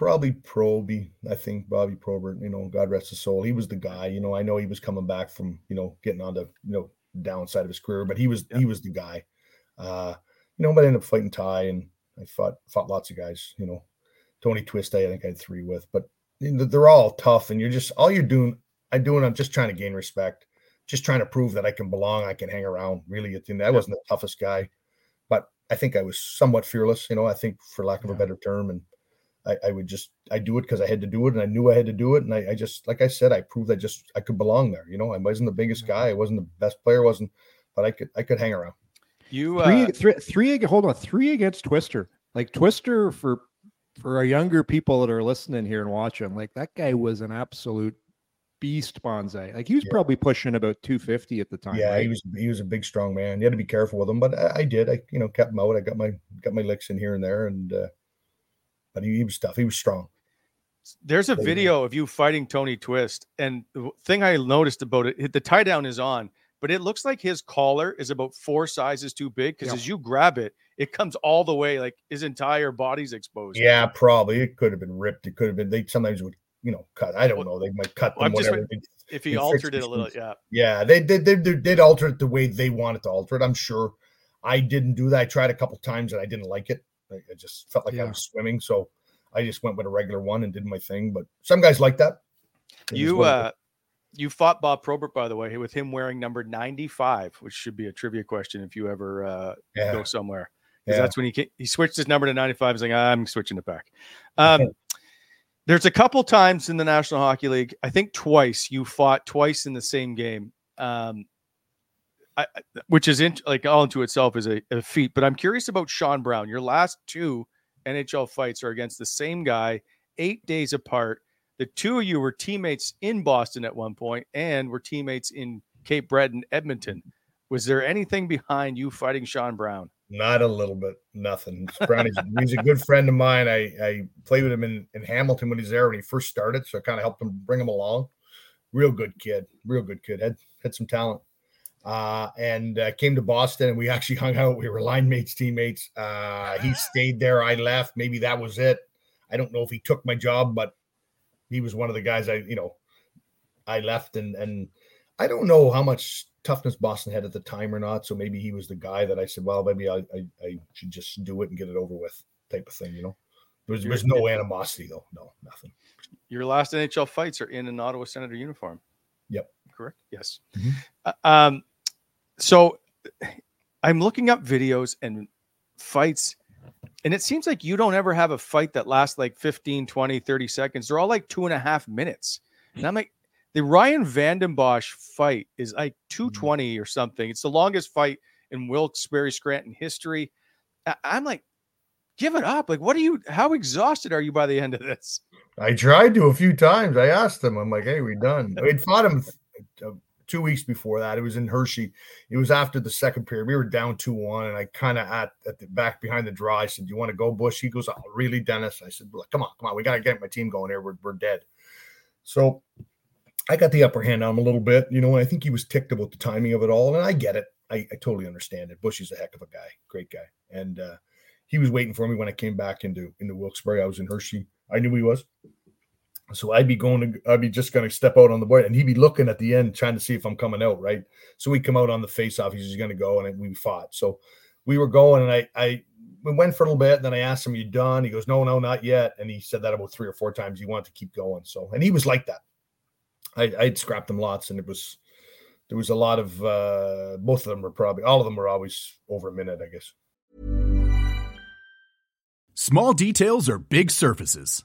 S6: probably Proby. I think Bobby Probert. You know, God rest his soul. He was the guy. You know, I know he was coming back from you know getting on the you know downside of his career, but he was he was the guy. Uh, you know, but I ended up fighting Ty, and I fought fought lots of guys. You know, Tony Twist. I think I had three with, but you know, they're all tough, and you're just all you're doing. I doing. I'm just trying to gain respect. Just trying to prove that I can belong. I can hang around. Really, at the end, I wasn't the toughest guy, but I think I was somewhat fearless. You know, I think for lack of a better term, and I, I would just I do it because I had to do it, and I knew I had to do it, and I, I just like I said, I proved I just I could belong there. You know, I wasn't the biggest guy, I wasn't the best player, wasn't, but I could I could hang around.
S3: You
S5: three,
S3: uh,
S5: three, three. Hold on, three against Twister. Like Twister for for our younger people that are listening here and watching. Like that guy was an absolute beast, Bonzai. Like he was
S6: Yeah.
S5: probably pushing about two fifty at the time.
S6: yeah,
S5: right?
S6: he was he was a big strong man. You had to be careful with him, but I, I did. I you know kept him out. I got my got my licks in here and there, and uh, but he, he was tough. He was strong.
S3: There's a
S6: There you go.
S3: video of you fighting Tony Twist, and the thing I noticed about it, the tie down is on, but it looks like his collar is about four sizes too big because
S5: Yeah.
S3: as you grab it, it comes all the way, like his entire body's exposed.
S6: Yeah, probably it could have been ripped. It could have been. They sometimes would you know cut. I don't
S3: Well,
S6: know. They might cut them whatever.
S3: If he altered it a little, yeah.
S6: Yeah, they did. They, they did alter it the way they wanted to alter it. I'm sure. I didn't do that. I tried a couple times and I didn't like it. I, I just felt like I was swimming, so I just went with a regular one and did my thing. But some guys like that. It is
S3: You uh you fought Bob Probert, by the way, with him wearing number 95, which should be a trivia question if you ever uh
S6: yeah,
S3: go somewhere. Because
S6: yeah.
S3: that's when he ca- he switched his number to 95. He's like, I'm switching it back. Um, there's a couple times in the National Hockey League, I think twice, you fought twice in the same game. Um, Which is in, like all into itself is a, a feat. But I'm curious about Sean Brown. Your last two NHL fights are against the same guy, eight days apart. The two of you were teammates in Boston at one point and were teammates in Cape Breton, Edmonton. Was there anything behind you fighting Sean Brown?
S6: Not a little bit, nothing. Brownie's he's a good friend of mine. I, I played with him in, in Hamilton when he's there when he first started, so I kind of helped him bring him along. Real good kid, real good kid. Had had some talent. Uh, and uh, came to Boston and we actually hung out. We were line mates, teammates. Uh, he stayed there. I left. Maybe that was it. I don't know if he took my job, but he was one of the guys I, you know, I left and and I don't know how much toughness Boston had at the time or not. So maybe he was the guy that I said, well, maybe I I, I should just do it and get it over with, type of thing. You know, there's there's no animosity though, no nothing.
S3: Your last NHL fights are in an Ottawa Senator uniform.
S6: Yep.
S3: Correct. Yes.
S6: Mhm.
S3: Uh, um, so I'm looking up videos and fights, and it seems like you don't ever have a fight that lasts like 15, 20, 30 seconds. They're all like two and a half minutes. And I'm like, the Ryan VandenBussche fight is like 220 or something. It's the longest fight in Wilkes-Barre Scranton history. I- I'm like, give it up. Like, what are you, how exhausted are you by the end of this?
S6: I tried to a few times. I asked him, I'm like, hey, we done? We'd fought him uh, two weeks before that. It was in Hershey. It was after the second period. We were down 2 1, and I kind of at, at the back behind the draw. I said, Do you want to go, Bush? He goes, Oh, really, Dennis? I said, come on, come on. We got to get my team going here. We're, we're dead. So I got the upper hand on him a little bit, you know, and I think he was ticked about the timing of it all. And I get it. I, I totally understand it. Bushy's a heck of a guy, great guy. And uh, he was waiting for me when I came back into into Wilkes-Barre. I was in Hershey. I knew he was. So I'd be going to, I'd be just going to step out on the board and he'd be looking at the end, trying to see if I'm coming out. Right. So we come out on the face off. He's going to go and we fought. So we were going and I, I we went for a little bit. And Then I asked him, you done? He goes, no, no, not yet. And he said that about three or four times. He wanted to keep going. So, and he was like that. I, I'd scrapped them lots and it was, there was a lot of, uh, both of them were probably, all of them were always over a minute, I guess.
S7: Small details are big surfaces.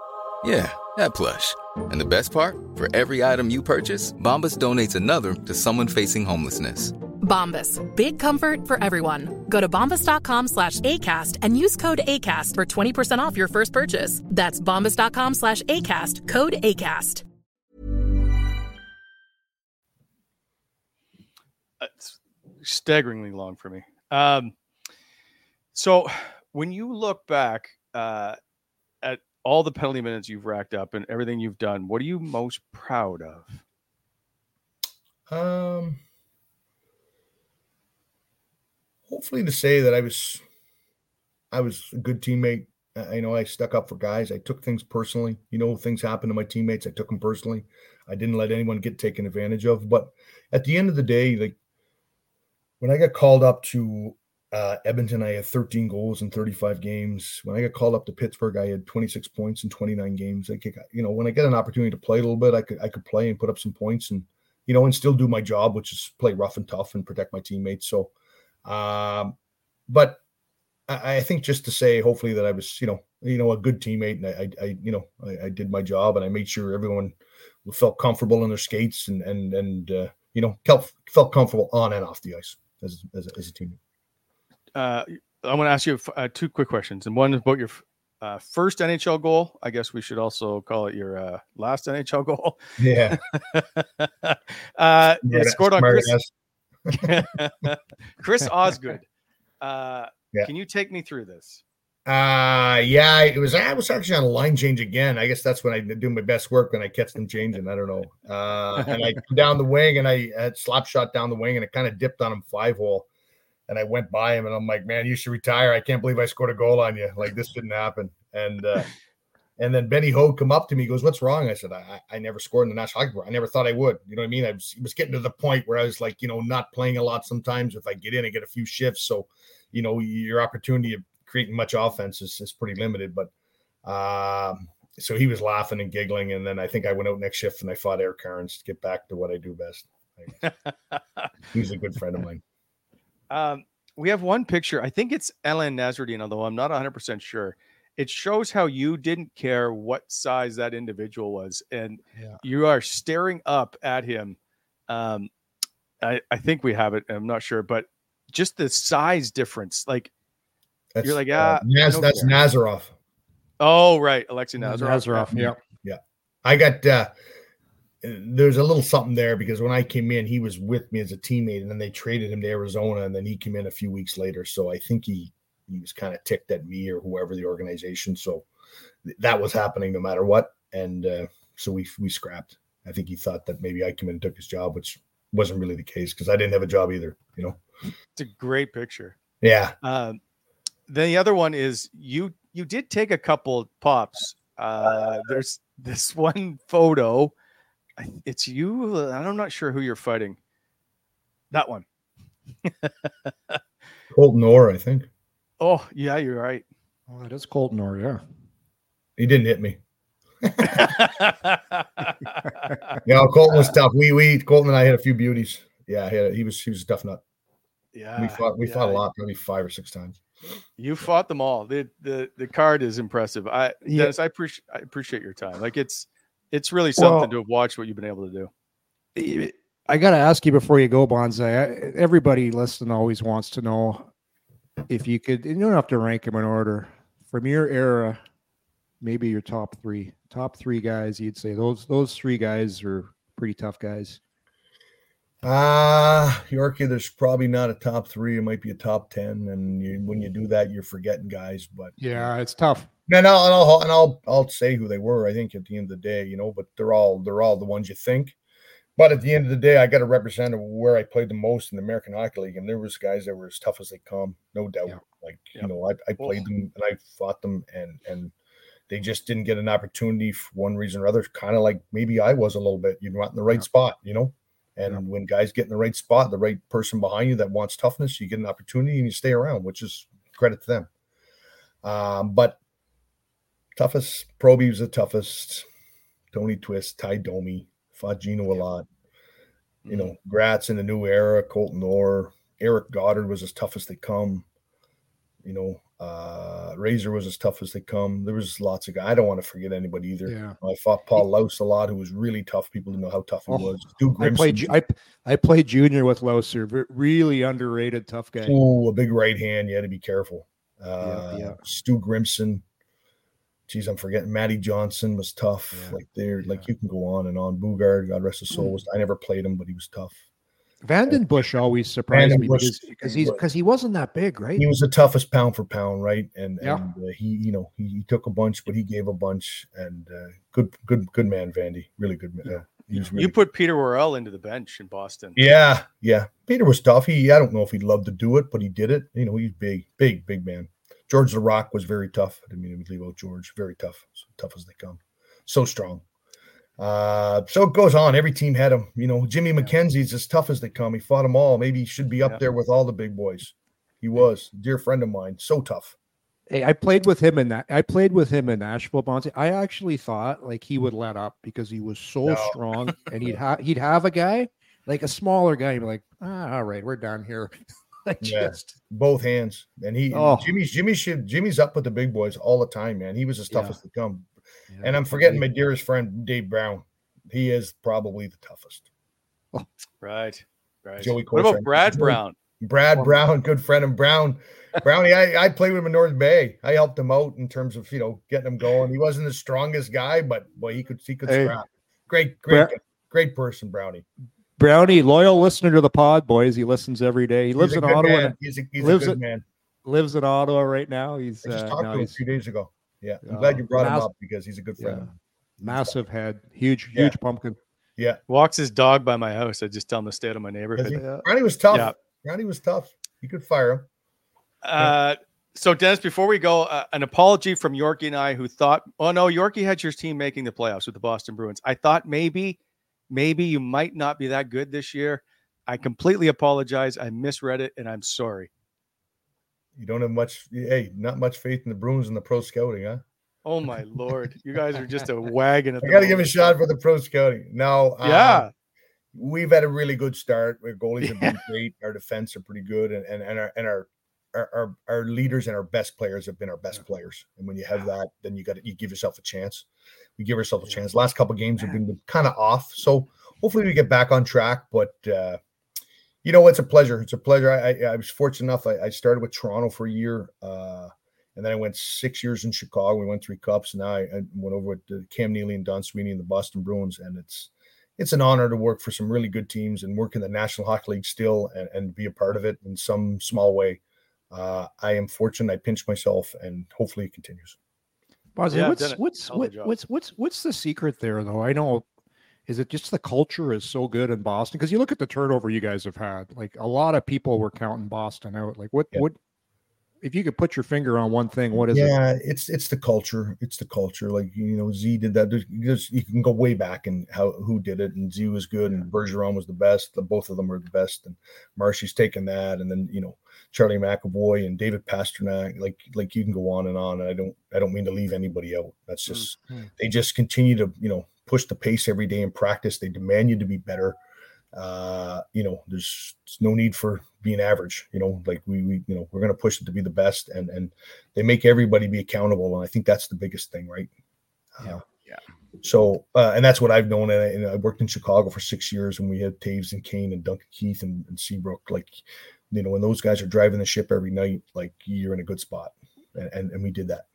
S8: Yeah, that plush. And the best part? For every item you purchase, Bombas donates another to someone facing homelessness.
S9: Bombas. Big comfort for everyone. Go to bombas.com slash ACAST and use code ACAST for 20% off your first purchase. That's bombas.com slash ACAST. Code ACAST.
S3: It's staggeringly long for me. Um, so when you look back uh, at all the penalty minutes you've racked up and everything you've done, what are you most proud of?
S6: Um, hopefully to say that I was, I was a good teammate. I you know I stuck up for guys. I took things personally. You know, things happened to my teammates. I took them personally. I didn't let anyone get taken advantage of. But at the end of the day, like when I got called up to uh, Edmonton, I had 13 goals in 35 games. When I got called up to Pittsburgh, I had 26 points in 29 games. I could, you know, when I get an opportunity to play a little bit, I could I could play and put up some points and you know and still do my job, which is play rough and tough and protect my teammates. So, um, but I, I think just to say, hopefully that I was, you know, you know, a good teammate and I, I, you know, I, I did my job and I made sure everyone felt comfortable in their skates and and and uh, you know felt felt comfortable on and off the ice as as, as a teammate
S3: uh, I want to ask you uh, two quick questions, and one is about your uh, first NHL goal. I guess we should also call it your uh, last NHL goal.
S6: Yeah.
S3: uh, yeah, scored on Chris, Chris Osgood. Uh, yeah. Can you take me through this?
S6: Uh yeah, it was I was actually on a line change again. I guess that's when I do my best work when I catch them changing. I don't know. Uh and I down the wing and I had slap shot down the wing and it kind of dipped on him five hole and I went by him and I'm like, man, you should retire. I can't believe I scored a goal on you. Like this didn't happen. And uh, and then Benny Hogue come up to me, goes, "What's wrong?" I said, "I, I never scored in the National Hockey Board. I never thought I would. You know what I mean? I was, was getting to the point where I was like, you know, not playing a lot. Sometimes if I get in, I get a few shifts. So, you know, your opportunity of creating much offense is, is pretty limited. But um, so he was laughing and giggling, and then I think I went out next shift and I fought Eric Cairns to get back to what I do best. He's a good friend of mine.
S3: Um, we have one picture. I think it's Ellen Nasruddin, although I'm not 100% sure. It shows how you didn't care what size that individual was, and yeah. you are staring up at him. Um, I, I think we have it. I'm not sure, but just the size difference, like
S6: that's,
S3: you're like, ah,
S6: uh, Naz, that's care. Nazarov.
S3: Oh, right, Alexei Nazarov.
S5: Nazarov, yeah,
S6: yeah. I got uh, there's a little something there because when I came in, he was with me as a teammate, and then they traded him to Arizona, and then he came in a few weeks later. So I think he he was kind of ticked at me or whoever the organization. So that was happening no matter what, and uh, so we we scrapped. I think he thought that maybe I came in and took his job, which wasn't really the case because I didn't have a job either. You know.
S3: It's a great picture.
S6: Yeah.
S3: Um, then the other one is you you did take a couple pops. Uh, there's this one photo. I- It's you. uh, I'm not sure who you're fighting. That one.
S6: Colton Orr, I think
S3: Oh yeah, you're right.
S5: Oh, that is Colton Orr, yeah.
S6: he didn't hit me. Yeah, Colton was tough. We we Colton and I had a few beauties. Yeah, he, had, he was he was a tough nut.
S3: yeah,
S6: we fought we fought a lot, maybe five or six times.
S3: You fought them all. The the the card is impressive. I
S5: Yeah.
S3: Dennis, I appreciate I appreciate your time. Like it's it's really something
S5: Well-
S3: to have watched what you've been able to do.
S5: I got to ask you before you go, Bonzai. I, everybody listening always wants to know if you could. You don't have to rank them in order from your era. Maybe your top three, top three guys. You'd say those those three guys are pretty tough guys.
S6: Ah, Yorkie, there's probably not a top three. It might be a top ten, and you, when you do that, you're forgetting guys. But
S5: Yeah, it's tough.
S6: And I'll, and I'll and I'll I'll say who they were. I think at the end of the day, you know, but they're all they're all the ones you think. But at the end of the day, I got to represent where I played the most in the American Hockey League, and there was guys that were as tough as they come, no doubt.
S5: Yeah.
S6: Like
S3: Yeah.
S6: you know, I, I played them and I fought them, and and they just didn't get an opportunity for one reason or other. Kind of like maybe I was a little bit. You're not in the right
S5: Yeah.
S6: spot, you know. And when guys get in the right spot, the right person behind you that wants toughness, you get an opportunity and you stay around, which is credit to them. Um, but toughest, Proby was the toughest. Tony Twist, Ty Domi, fought Gino a lot. You know, Gratz in the new era, Colton Orr, Eric Godard was as tough as they come. You know, uh, Razor was as tough as they come. There was lots of guys. I don't want to forget anybody either.
S5: Yeah.
S6: I fought Paul Laus a lot, who was really tough. People didn't know how tough he
S5: Oh,
S6: was. Stu
S5: I played. I I played junior with Loser. re- Really underrated, tough guy.
S6: Oh, a big right hand. You had to be careful. Uh,
S5: yeah.
S6: Stu Grimson. Geez, I'm forgetting. Matty Johnson was tough.
S5: Yeah,
S6: Like there, like you can go on and on. Boogaard, God rest his soul.
S5: Mm.
S6: Was I never played him, but he was tough.
S5: VandenBussche always surprised me
S6: VandenBussche-
S5: because because he's because he wasn't that big, right?
S6: He was the toughest pound for pound, right? And,
S5: Yeah.
S6: and uh, he, you know, he, he took a bunch, but he gave a bunch. And uh, good, good, good man, Vandy. Really good man. Uh, he was really
S3: You put Peter Worrell into the bench in Boston.
S6: Yeah, yeah. Peter was tough. He I don't know if he'd love to do it, but he did it. You know, he's big, big, big man. Georges Laraque was very tough. I didn't mean to leave out George. Very tough. So tough as they come. So strong. Uh, so it goes on. Every team had him. You know, Jimmy McKenzie's as tough as they come. He fought them all. Maybe he should be up
S3: Yeah.
S6: there with all the big boys. He was dear friend of mine. So tough.
S5: Hey, I played with him in that. I played with him in Nashville, Bonzi. I actually thought like he would let up because he was so
S6: No.
S5: strong, and he'd have he'd have a guy like a smaller guy. He'd be like, ah, all right, we're done here. like
S6: Yeah. Both hands. And he
S5: Oh.
S6: Jimmy's Jimmy should Jimmy's up with the big boys all the time, man. He was as tough
S5: Yeah.
S6: as they come.
S5: yeah,
S6: And I'm forgetting my dearest friend, Dave Brown. He is probably the toughest.
S3: Right. Right.
S6: Joey
S3: what about Brad Brown?
S6: Brad
S5: Oh.
S6: Brown, good friend of Brown. Brownie, I, I played with him in North Bay. I helped him out in terms of you know getting him going. He wasn't the strongest guy, but boy, he could he could
S5: Hey.
S6: scrap. Great, great,
S5: Bra-
S6: great person, Brownie.
S5: Brownie, loyal listener to the pod, boys. He listens every day. He lives in Ottawa.
S6: man. He's a, he's
S5: lives
S6: a good
S5: in-
S6: man.
S5: Lives in Ottawa right now. He's
S6: I just
S5: uh,
S6: talked
S5: no,
S6: to him a few days ago. Yeah, I'm
S5: Oh,
S6: glad you brought him up because he's a good friend.
S5: yeah, massive head, huge,
S6: Yeah.
S5: huge pumpkin.
S6: Yeah,
S3: Walks his dog by my house. I just tell him the state of my
S6: Does
S3: neighborhood.
S6: he?
S5: Yeah.
S6: Brownie was tough.
S3: Yeah.
S6: Brownie was tough. You could fire him.
S3: Uh, so Dennis, before we go, uh, an apology from Yorkie and I, who thought, oh no, Yorkie had your team making the playoffs with the Boston Bruins. I thought maybe, maybe you might not be that good this year. I completely apologize. I misread it, and I'm sorry.
S6: You don't have much. Hey, not much faith in the Bruins and the pro scouting, huh?
S3: Oh my lord, you guys are just a wagon. At
S6: I got to give a shot for the pro scouting. No, uh,
S3: Yeah,
S6: we've had a really good start. Our goalies have been great. Our defense are pretty good, and and, and our and our, our our our leaders and our best players have been our best players. And when you have that, then you got to you give yourself a chance. We give ourselves a chance. Last couple games have been kind of off, so hopefully we get back on track. But uh, you know, it's a pleasure. It's a pleasure. I I, I was fortunate enough. I, I started with Toronto for a year. Uh, and then I went six years in Chicago. We won three cups. And now I, went over with Cam Neely and Don Sweeney and the Boston Bruins. And it's it's an honor to work for some really good teams and work in the National Hockey League still and, and be a part of it in some small way. Uh, I am fortunate. I pinch myself, and hopefully it continues.
S5: Bonzi,
S3: Yeah,
S5: what's what's
S3: Hell of a
S5: what, what's what's what's the secret there though? I know Is it just the culture is so good in Boston? Because you look at the turnover you guys have had. Like a lot of people were counting Boston out. Like what?
S6: Yeah.
S5: What? If you could put your finger on one thing, what is it?
S6: yeah, it's it's the culture. It's the culture. Like you know, Z did that. There's, you can go way back and how who did it, and Z was good, and Bergeron was the best. The, both of them were the best, and Marshy's taken that, and then you know Charlie McAvoy and David Pastrnak. Like like you can go on and on. And I don't I don't mean to leave anybody out. That's mm, just mm. they just continue to you know push the pace every day in practice. They demand you to be better. Uh, you know, there's, no need for being average. You know, like we we you know we're going to push it to be the best, and and they make everybody be accountable, and I think that's the biggest thing, right?
S5: Yeah.
S3: Yeah.
S6: So, uh, and that's what I've known. And I, and I worked in Chicago for six years, and we had Toews and Kane and Duncan Keith and, and Seabrook. Like, you know, when those guys are driving the ship every night, like you're in a good spot, and and, and we did that.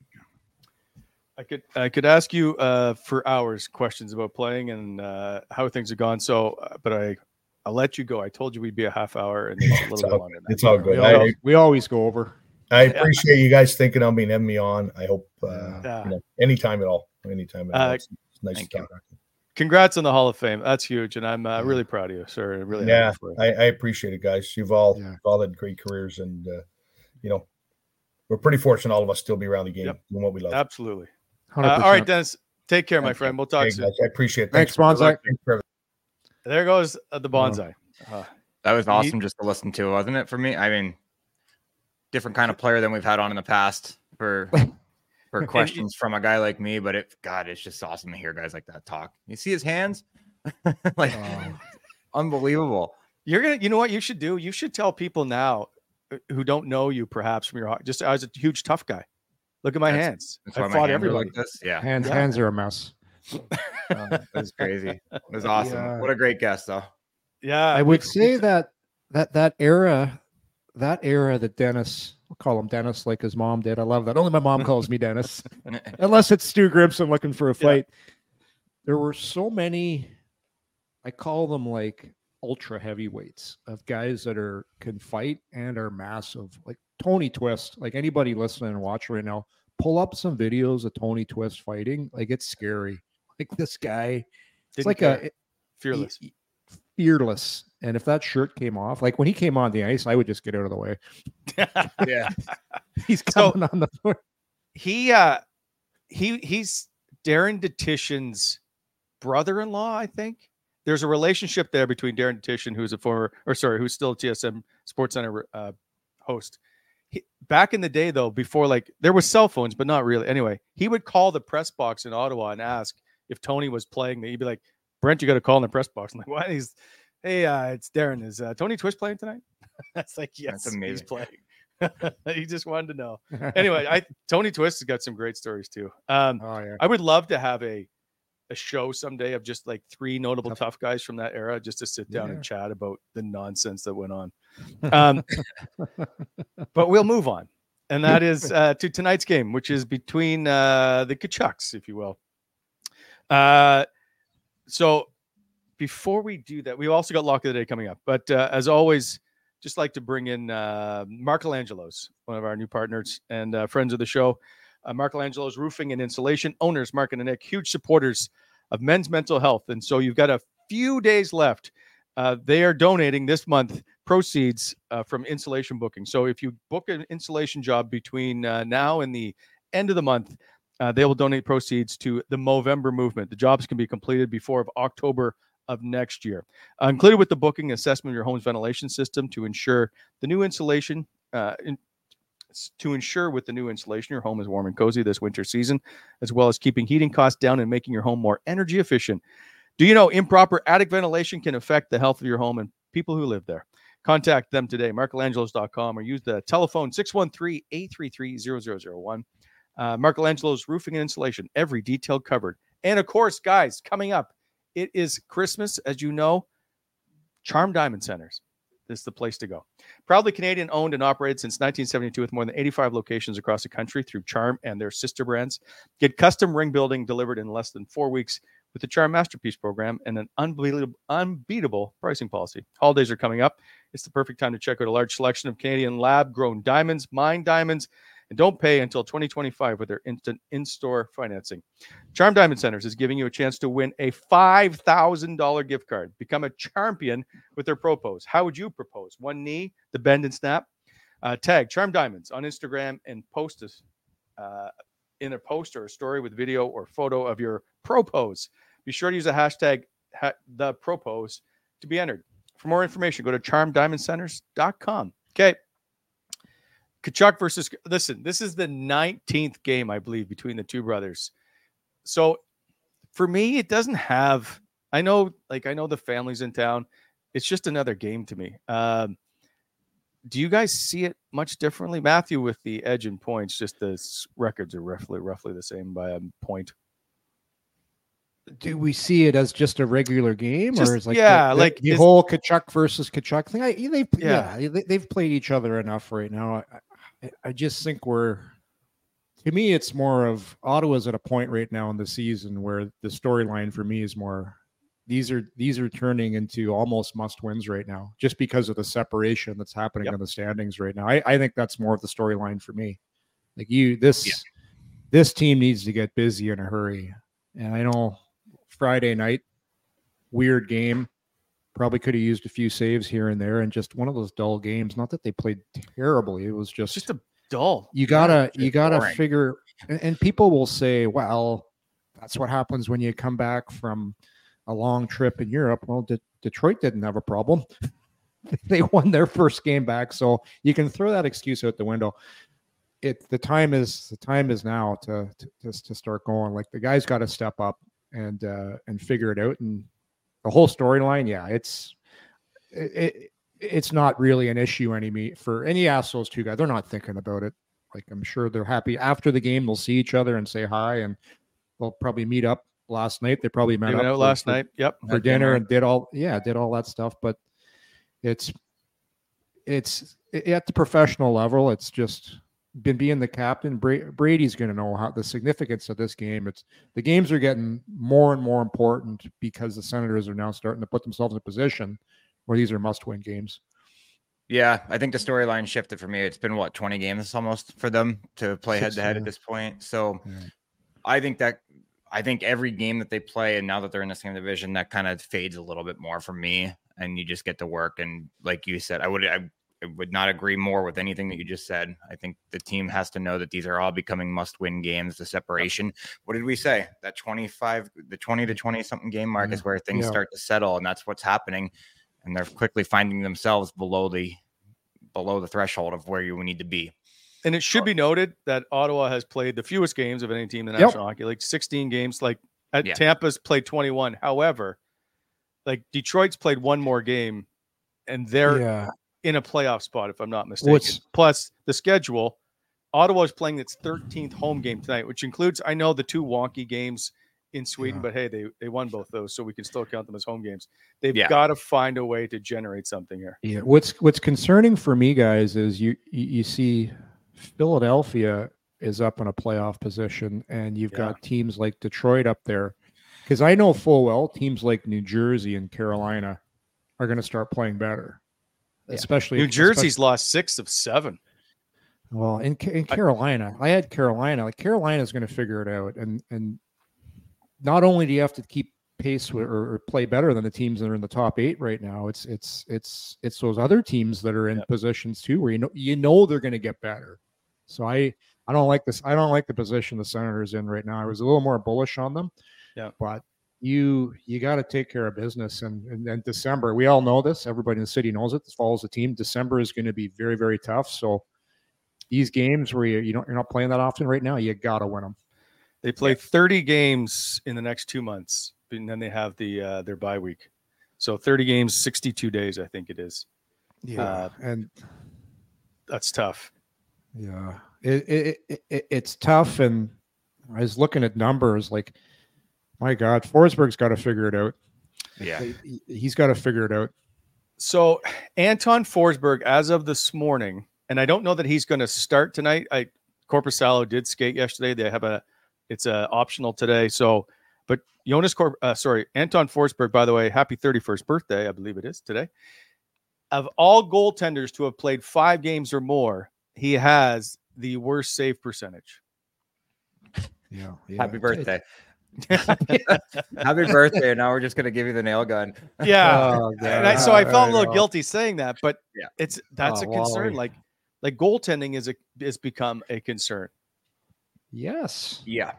S3: I could I could ask you uh, for hours questions about playing and uh, how things have gone. So, uh, but I I'll let you go. I told you we'd be a half hour, and it's a
S6: It's
S3: little bit
S6: all,
S3: longer. Than that.
S6: it's all
S5: We,
S6: good.
S5: always, we always go over.
S6: I appreciate you guys thinking of me and having me on. I hope uh,
S3: Yeah.
S6: you know anytime at all, anytime at all.
S3: Uh,
S6: It's, it's nice
S4: thank
S6: to
S4: you.
S6: talk.
S3: Congrats on the Hall of Fame. That's huge, and I'm uh, really proud of you, sir. Really,
S6: Yeah,
S3: happy for you.
S6: I, I appreciate it, guys. You've all
S5: Yeah.
S6: you've all had great careers, and uh, you know we're pretty fortunate all of us still be around the game
S3: Yep.
S6: doing what we love.
S3: absolutely. Uh, all right, Dennis. Take care, my
S6: Thank you.
S3: friend. We'll talk
S6: Hey,
S3: soon.
S6: guys, I appreciate it.
S5: Thanks,
S6: for- good
S5: Bonzai.
S6: luck. Thanks for everything.
S3: There goes uh, the Bonzai. Uh,
S4: That was
S3: You-
S4: awesome just to listen to, wasn't it? For me, I mean, different kind of player than we've had on in the past for for questions from a guy like me. But it, God, it's just awesome to hear guys like that talk. You see his hands, like
S5: Oh.
S4: unbelievable.
S3: you're gonna, you know what you should do? You should tell people now uh, who don't know you, perhaps from your ho- just I was a huge tough guy. Look at my
S4: That's-
S3: hands.
S4: That's
S3: I fought
S4: hands
S3: everybody.
S4: like this. Yeah,
S5: Hands,
S3: Yeah.
S5: hands are a mess.
S4: Um, it was crazy. That's awesome.
S5: Yeah.
S4: What a great guest, though.
S3: Yeah,
S5: I would say that that that era, that era that Dennis, I'll call him Dennis like his mom did. I love that. Only my mom calls me Dennis, unless it's Stu Grimson looking for a
S3: Yeah.
S5: fight. There were so many, I call them like ultra heavyweights of guys that are can fight and are massive. Like Tony Twist. Like anybody listening and watch right now, pull up some videos of Tony Twist fighting. Like it's scary. Like this guy, it's
S3: Didn't
S5: like
S3: care.
S5: a
S3: fearless.
S5: he- fearless. And if that shirt came off, like when he came on the ice, I would just get out of the way.
S4: Yeah,
S5: He's
S3: So-
S5: on the floor.
S3: he uh he he's Darren Dutchyshen's brother-in-law, I think. There's a relationship there between Darren Dutchyshen, who's a former, or sorry, who's still a TSN Sports Center uh, host. He, back in the day, though, before like there was cell phones, but not really. Anyway, he would call the press box in Ottawa and ask if Tony was playing. that He'd be like, "Brent, you got to call in the press box." I'm like, "Why?" He's, "Hey, uh, it's Darren. Is uh, Tony Twist playing tonight?" That's like, "Yes,
S4: That's
S3: he's playing." he just wanted to know anyway, I Tony Twist has got some great stories too. Um,
S5: oh yeah.
S3: I would love to have a a show someday of just like three notable tough guys from that era, just to sit down
S5: Yeah.
S3: and chat about the nonsense that went on. Um, but we'll move on, and that is uh, to tonight's game, which is between uh, the Tkachuks, if you will. Uh, so before we do that, we've also got lock of the day coming up. But uh, as always, just like to bring in uh, Marcolangelo's, one of our new partners and uh, friends of the show. Uh, Marcolangelo's Roofing and Insulation owners, Mark and Nick, huge supporters of men's mental health. And so you've got a few days left. Uh, they are donating this month proceeds uh, from insulation booking. So if you book an insulation job between uh, now and the end of the month, uh, they will donate proceeds to the Movember movement. The jobs can be completed before October of next year. Uh, included with the booking assessment of your home's ventilation system to ensure the new insulation uh, in, to ensure with the new insulation your home is warm and cozy this winter season, as well as keeping heating costs down and making your home more energy efficient. Do you know improper attic ventilation can affect the health of your home and people who live there? Contact them today, marcolangelos.com, or use the telephone 613 833 0001. Uh, Marcolangelo's Roofing and Insulation, every detail covered. And of course, guys, coming up, it is Christmas, as you know. Charm Diamond Centers. This is the place to go. Proudly Canadian owned and operated since 1972 with more than 85 locations across the country through Charm and their sister brands. Get custom ring building delivered in less than four weeks with the Charm Masterpiece program and an unbeatable, unbeatable pricing policy. Holidays are coming up. It's the perfect time to check out a large selection of Canadian lab grown diamonds, mine diamonds, and don't pay until 2025 with their instant in-store financing. Charm Diamond Centers is giving you a chance to win a $5,000 gift card. Become a champion with their propose. How would you propose? One knee, the bend and snap. Uh, tag Charm Diamonds on Instagram and post us uh, in a post or a story with video or photo of your propose. Be sure to use the hashtag ha- the propose to be entered. For more information, go to charmdiamondcenters.com. Okay. Tkachuk versus listen, this is the 19th game, I believe, between the two brothers. So for me, it doesn't have I know, like I know the family's in town. It's just another game to me. Um, do you guys see it much differently? Matthew with the edge and points, just the records are roughly roughly the same by a point.
S5: Do we see it as just a regular game,
S3: Just-
S5: or is like
S3: yeah,
S5: the, the-
S3: like,
S5: the
S3: is-
S5: whole Tkachuk versus Tkachuk thing? I, they,
S3: Yeah.
S5: yeah, they, they've played each other enough right now. I, I, just think we're. To me, it's more of Ottawa's at a point right now in the season where the storyline for me is more. These are these are turning into almost must wins right now, just because of the separation that's happening
S3: Yep.
S5: in the standings right now. I, I think that's more of the storyline for me. Like you, this this team needs to get busy in a hurry. And I know Friday night, weird game. Probably could have used a few saves here and there, and just one of those dull games. Not that they played terribly; it was just
S3: Just a dull.
S5: you gotta
S4: just
S5: you gotta
S4: boring.
S5: figure. And, and people will say, "Well, that's what happens when you come back from a long trip in Europe." Well, De- Detroit didn't have a problem. they won their first game back, so you can throw that excuse out the window. It the time is the time is now to to, to, to start going. Like the guys got to step up and uh, and figure it out. And the whole storyline, yeah, it's it, it it's not really an issue any me for any assholes two guys. They're not thinking about it. Like I'm sure they're happy after the game. They'll see each other and say hi, and they'll probably meet up last night. They probably met
S3: They
S5: up
S3: last
S5: for-
S3: night. Yep.
S5: for dinner
S4: dinner.
S5: and did all yeah did all that stuff but it's it's at the professional level it's just been being the captain Bra- brady's going to know how the significance of this game it's the games are getting more and more important because the senators are now starting to put themselves in a position where these are must win games
S4: Yeah, I think the storyline shifted for me. It's been what 20 games almost for them to play head to head at this point. So
S5: Yeah.
S4: I think that I think every game that they play and now that they're in the same division, that kind of fades a little bit more for me. And you just get to work. And like you said, I would I would not agree more with anything that you just said. I think the team has to know that these are all becoming must win games. The separation. What did we say? That 25, the 20 to 20 something game mark is mm-hmm. where things
S5: Yeah.
S4: start to settle, and that's what's happening. And they're quickly finding themselves below the below the threshold of where you need to be.
S3: And it should be noted that Ottawa has played the fewest games of any team in the
S5: Yep.
S3: National Hockey League, 16 games. Like at
S4: Yeah.
S3: Tampa's played 21. However, like Detroit's played one more game and they're
S5: yeah
S3: in a playoff spot, if I'm not mistaken.
S5: What's-
S3: Plus the schedule, Ottawa's playing its 13th home game tonight, which includes, I know, the two wonky games in Sweden,
S5: Yeah.
S3: but hey, they, they won both those, so we can still count them as home games. They've
S4: Yeah.
S3: got to find a way to generate something here.
S5: Yeah, what's what's concerning for me, guys, is you you, you see Philadelphia is up in a playoff position, and you've
S3: Yeah.
S5: got teams like Detroit up there. Because I know full well teams like New Jersey and Carolina are going to start playing better, especially
S3: New
S5: especially-
S3: Jersey's lost six of seven.
S5: well, in in Carolina, I had Carolina. Like Carolina's going to figure it out, and and not only do you have to keep pace with, or, or play better than the teams that are in the top eight right now, it's it's it's it's those other teams that are in
S3: Yep.
S5: positions too, where you know you know they're going to get better. So I I don't like this. I don't like the position the Senators in right now. I was a little more bullish on them.
S3: Yeah.
S5: but you you got to take care of business, and and then December. We all know this. Everybody in the city knows it. This follows the team. December is going to be very very tough. So these games where you, you don't you're not playing that often right now, you gotta win them.
S3: They play 30 games in the next two months, and then they have the uh, their bye week. So 30 games, 62 days, I think it is. Uh,
S5: and
S3: That's tough.
S5: yeah, it, it, it, it it's tough. And I was looking at numbers, like my God, Forsberg's got to figure it out.
S4: Yeah.
S5: He- He's got to figure it out.
S3: So Anton Forsberg, as of this morning, and I don't know that he's going to start tonight. I Korpisalo did skate yesterday. They have a it's a optional today. So, but Jonas Cor, uh, sorry, Anton Forsberg, by the way, happy 31st birthday, I believe it is today. Of all goaltenders to have played five games or more, he has the worst save percentage.
S5: Yeah. yeah.
S4: Happy birthday. Happy birthday. Now we're just gonna give you the nail gun.
S3: Yeah.
S5: Oh,
S3: and I, so I felt a little guilty saying that, but
S4: Yeah.
S3: it's that's
S5: Oh,
S3: a concern.
S5: Wally.
S3: Like like goaltending is a is become a concern.
S5: Yes.
S4: Yeah.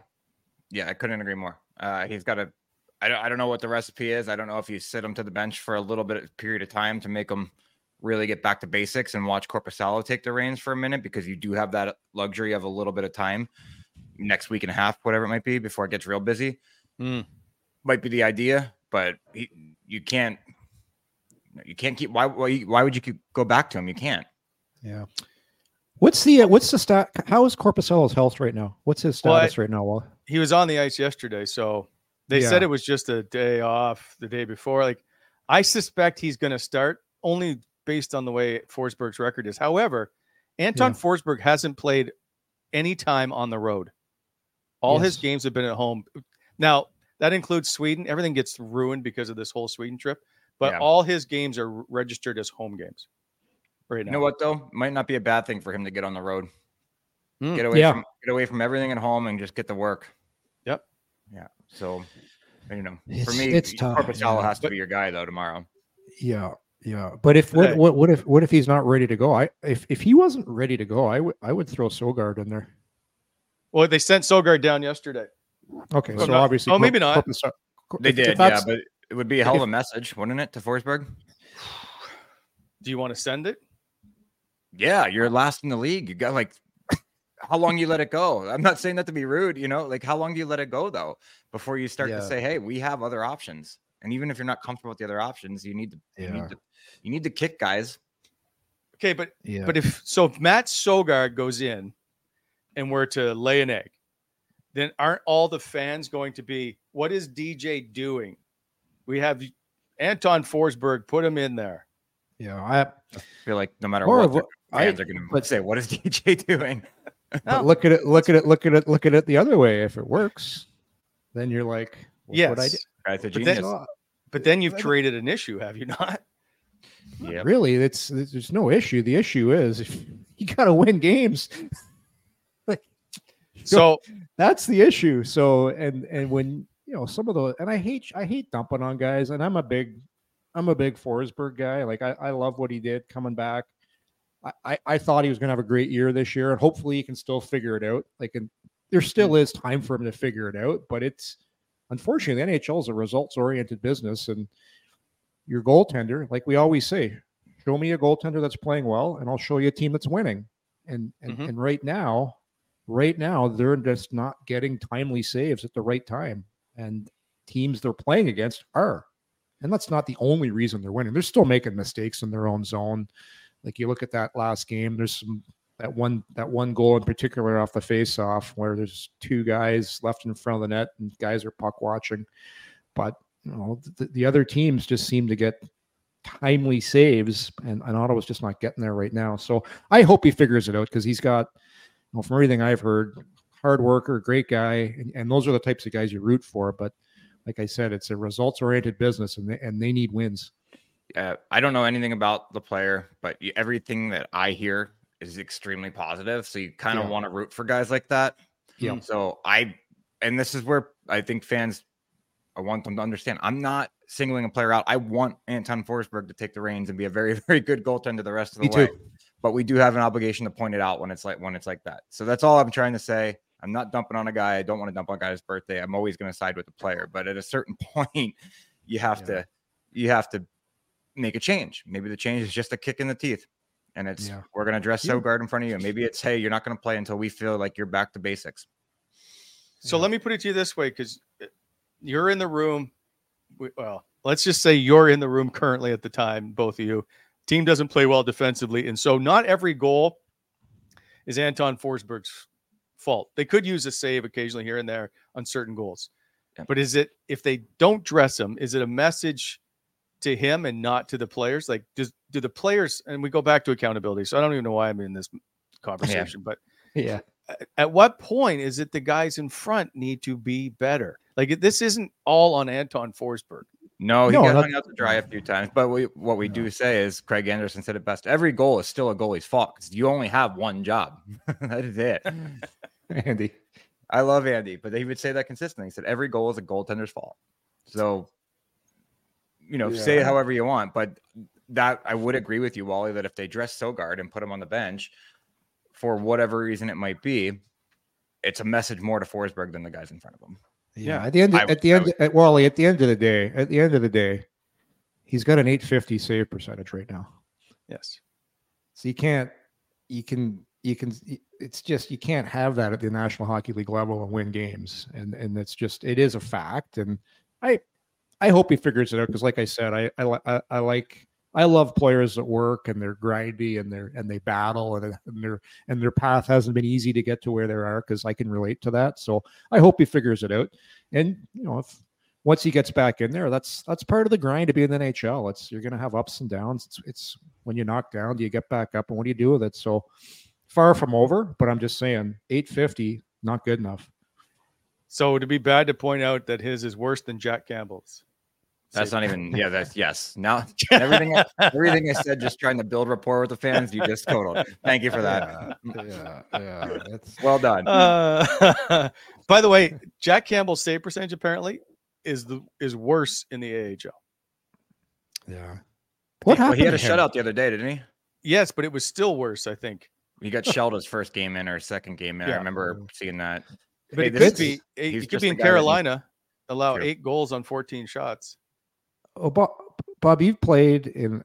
S4: Yeah, I couldn't agree more. Uh, he's got a. I don't. I don't know what the recipe is. I don't know if you sit him to the bench for a little bit of period of time to make him really get back to basics and watch Korpisalo take the reins for a minute because you do have that luxury of a little bit of time next week and a half, whatever it might be, before it gets real busy.
S3: Hmm.
S4: Might be the idea, but he, you can't. You can't keep. Why? Why? Why would you keep, go back to him? You can't.
S5: Yeah. What's the uh, what's the stat? How is Corpusalo's health right now? What's his
S3: Well, I-
S5: status right now? Wally?
S3: He was on the ice yesterday, so they said it was just a day off the day before. Like I suspect he's going to start only based on the way Forsberg's record is. However, Anton Forsberg hasn't played any time on the road. All his games have been at home. Now, that includes Sweden. Everything gets ruined because of this whole Sweden trip, but
S4: Yeah.
S3: all his games are registered as home games right now.
S4: You know what though? Might not be a bad thing for him to get on the road.
S3: Mm.
S4: Get away
S5: Yeah.
S4: from get away from everything at home and just get to work.
S3: Yep.
S4: Yeah. So you know, for me,
S5: it's tough,
S4: Korpisalo
S5: yeah.
S4: has to be your guy though tomorrow.
S5: Yeah, yeah. But if what, what what if what if he's not ready to go? I if if he wasn't ready to go, I would I would throw Sogaard in there.
S3: Well, they sent Sogaard down yesterday.
S5: Okay,
S3: Well,
S5: so
S3: not-
S5: obviously,
S3: oh, maybe not.
S5: Corpus- Cor-
S4: They
S5: if- if
S4: did, yeah, but it would be a hell of a message, wouldn't it, to Forsberg?
S3: Do you want to send it?
S4: Yeah, you're last in the league. You got like how long you let it go? I'm not saying that to be rude, you know, like how long do you let it go though before you start
S5: Yeah.
S4: to say, hey, we have other options. And even if you're not comfortable with the other options, you need to you
S5: Yeah.
S4: need to you need to kick guys.
S3: Okay, but
S5: yeah,
S3: But if so, if Mads Sogaard goes in and were to lay an egg, then aren't all the fans going to be, what is DJ doing? We have Anton Forsberg, put him in there.
S5: yeah, I
S4: I feel like no matter
S5: More
S4: what,
S5: of
S4: the
S5: what- I-
S4: fans are going to
S5: but-
S4: say, "What is DJ doing?"
S5: but look at it, look at it, look at it, look at it the other way. If it works, then you're like, look
S3: yes.
S5: what I did.
S4: Guy's a
S3: But
S4: genius.
S3: then, but then you've created an issue, have you not?
S4: Yep.
S5: Really, it's there's no issue. The issue is if you got to win games.
S3: So
S5: that's the issue. So and and when you know some of the and I hate I hate dumping on guys, and I'm a big I'm a big Forsberg guy. Like I, I love what he did coming back. I, I, I thought he was gonna have a great year this year, and hopefully he can still figure it out. Like and there still is time for him to figure it out, but it's unfortunately the NHL is a results oriented business and your goaltender, like we always say, show me a goaltender that's playing well, and I'll show you a team that's winning. And and,
S3: Mhm.
S5: and right now, right now, they're just not getting timely saves at the right time. And teams they're playing against are. And that's not the only reason they're winning. They're still making mistakes in their own zone. Like you look at that last game, there's some that one that one goal in particular off the face off where there's two guys left in front of the net and guys are puck watching. But you know, the, the other teams just seem to get timely saves, and, and Ottawa's just not getting there right now. So I hope he figures it out because he's got, know, from everything I've heard, hard worker, great guy, and, and those are the types of guys you root for. But like I said, it's a results oriented business, and they, and they need wins.
S4: uh, I don't know anything about the player, but everything that I hear is extremely positive. So you kind of
S5: Yeah.
S4: want to root for guys like that.
S5: Yeah.
S4: So I, and this is where I think fans, I want them to understand. I'm not singling a player out. I want Anton Forsberg to take the reins and be a very, very good goaltender the rest of the
S5: Me
S4: way.
S5: too.
S4: But we do have an obligation to point it out when it's like when it's like that. So that's all I'm trying to say. I'm not dumping on a guy. I don't want to dump on a guy's birthday. I'm always going to side with the player. But at a certain point, you have
S5: Yeah.
S4: to, you have to make a change. Maybe the change is just a kick in the teeth. And it's
S5: Yeah.
S4: we're gonna dress
S5: Yeah.
S4: Sogaard in front of you. Maybe it's hey, you're not gonna play until we feel like you're back to basics.
S3: So let me put it to you this way, because uh, you're in the room. w- Well, let's just say you're in the room currently at the time, both of you. Team doesn't play well defensively, and so not every goal is Anton Forsberg's fault. They could use a save occasionally here and there on certain goals,
S4: Yeah.
S3: but is it if they don't dress him? Is it a message to him and not to the players? Like, does do the players? And we go back to accountability. So I don't even know why I'm in this conversation, but
S5: Yeah.
S3: at what point is it the guys in front need to be better? Like this isn't all on Anton Forsberg.
S4: No, he
S5: No,
S4: got hung out to dry a few times. But we, what we do say is Craig Anderson said it best. Every goal is still a goalie's fault because you only have one job. that is it.
S5: Andy.
S4: I love Andy, but he would say that consistently. He said every goal is a goaltender's fault. So, you know, say it however you want, but that I would agree with you, Wally, that if they dress Sogaard and put him on the bench for whatever reason it might be, it's a message more to Forsberg than the guys in front of him.
S5: Yeah, at the end,
S4: I-
S5: at the end, at Wally, at the end of the day, at the end of the day, he's got an 850 save percentage right now.
S3: Yes.
S5: So you can't, you can, you can. It's just you can't have that at the National Hockey League level and win games, and and it's just it is a fact. And I, I hope he figures it out because, like I said, I I, li- I I like I love players that work and they're grindy and they're and they battle and, and their and their path hasn't been easy to get to where they are because I can relate to that. So I hope he figures it out. And you know, if once he gets back in there, that's that's part of the grind to be in the NHL. It's you're gonna have ups and downs. It's it's when you knock down, do you get back up and what do you do with it? So far from over, but I'm just saying 850, not good enough.
S3: So it be bad to point out that his is worse than Jack Campbell's?
S4: That's not even yeah, that's yes. Now everything everything I said just trying to build rapport with the fans, you just totaled. Thank you for that.
S5: Yeah, yeah. That's
S4: Well done.
S3: Uh, by the way, Jack Campbell's save percentage apparently is the is worse in the AHL.
S5: yeah. What
S4: Well,
S5: happened?
S4: he had a shutout the other day, didn't he?
S3: Yes, but it was still worse, I think.
S4: He got shelled his first game in or second game in. I remember seeing that.
S3: But
S4: Hey,
S3: it could be
S4: is-
S3: it, it could be in
S4: guy that needs-
S3: Carolina, allow
S4: True.
S3: eight goals on 14 shots.
S5: Oh, Bob, Bob, you've played in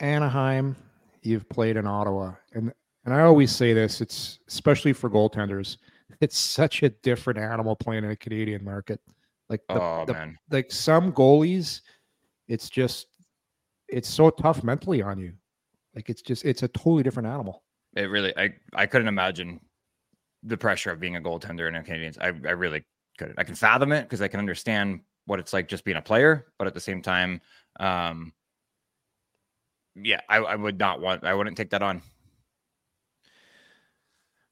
S5: Anaheim, you've played in Ottawa, and and I always say this, it's especially for goaltenders, it's such a different animal playing in a Canadian market. Like the,
S4: Oh
S5: the-
S4: man.
S5: like some goalies, it's just it's so tough mentally on you. Like it's just it's a totally different animal.
S4: It really I I couldn't imagine the pressure of being a goaltender in a Canadians. I, I really couldn't. I can fathom it because I can understand what it's like just being a player, but at the same time, um yeah, I, I would not want I wouldn't take that on.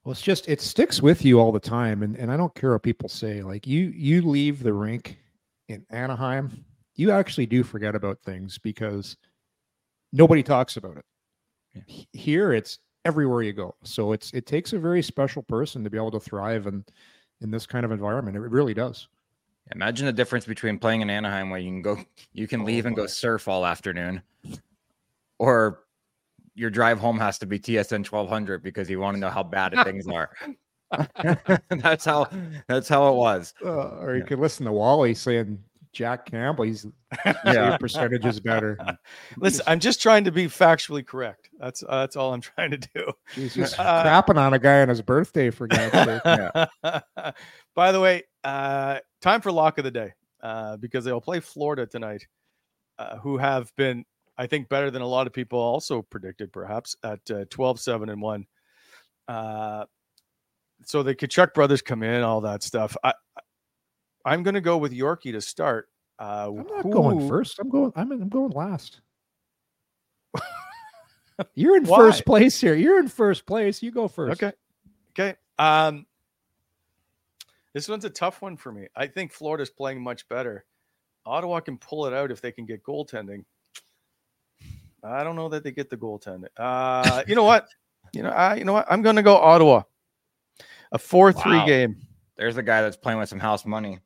S5: Well, it's just it sticks with you all the time, and and I don't care what people say. Like you you leave the rink in Anaheim, you actually do forget about things because nobody talks about it. H- Here, it's everywhere you go. So it's it takes a very special person to be able to thrive in in this kind of environment. It really does.
S4: Imagine the difference between playing in Anaheim where you can go you can leave and go surf all afternoon or your drive home has to be TSN 1200 because you want to know how bad things are. that's how that's how it was.
S5: Uh, or you could listen to Wally saying Jack Campbell, he's
S4: Yeah.
S5: save percentage is better.
S3: Listen, I'm just trying to be factually correct. That's uh, that's all I'm trying to do.
S5: He's just
S3: Uh,
S5: crapping on a guy on his birthday for God's sake. Yeah.
S3: By the way, uh, time for lock of the day uh, because they'll play Florida tonight, uh, who have been, I think, better than a lot of people also predicted, perhaps at uh, 12 7 and 1. Uh, so the Tkachuk brothers come in, all that stuff. I, I'm going to go with Yorkie to start. Uh,
S5: I'm not going first. I'm going. I'm, I'm going last. You're in
S3: Why?
S5: first place here. You're in first place. You go first.
S3: Okay. Okay. Um, this one's a tough one for me. I think Florida's playing much better. Ottawa can pull it out if they can get goaltending. I don't know that they get the goaltending. Uh, you know what? You know, I, you know what? I'm going to go Ottawa. A four-three
S4: Wow.
S3: game.
S4: There's a guy that's playing with some house money.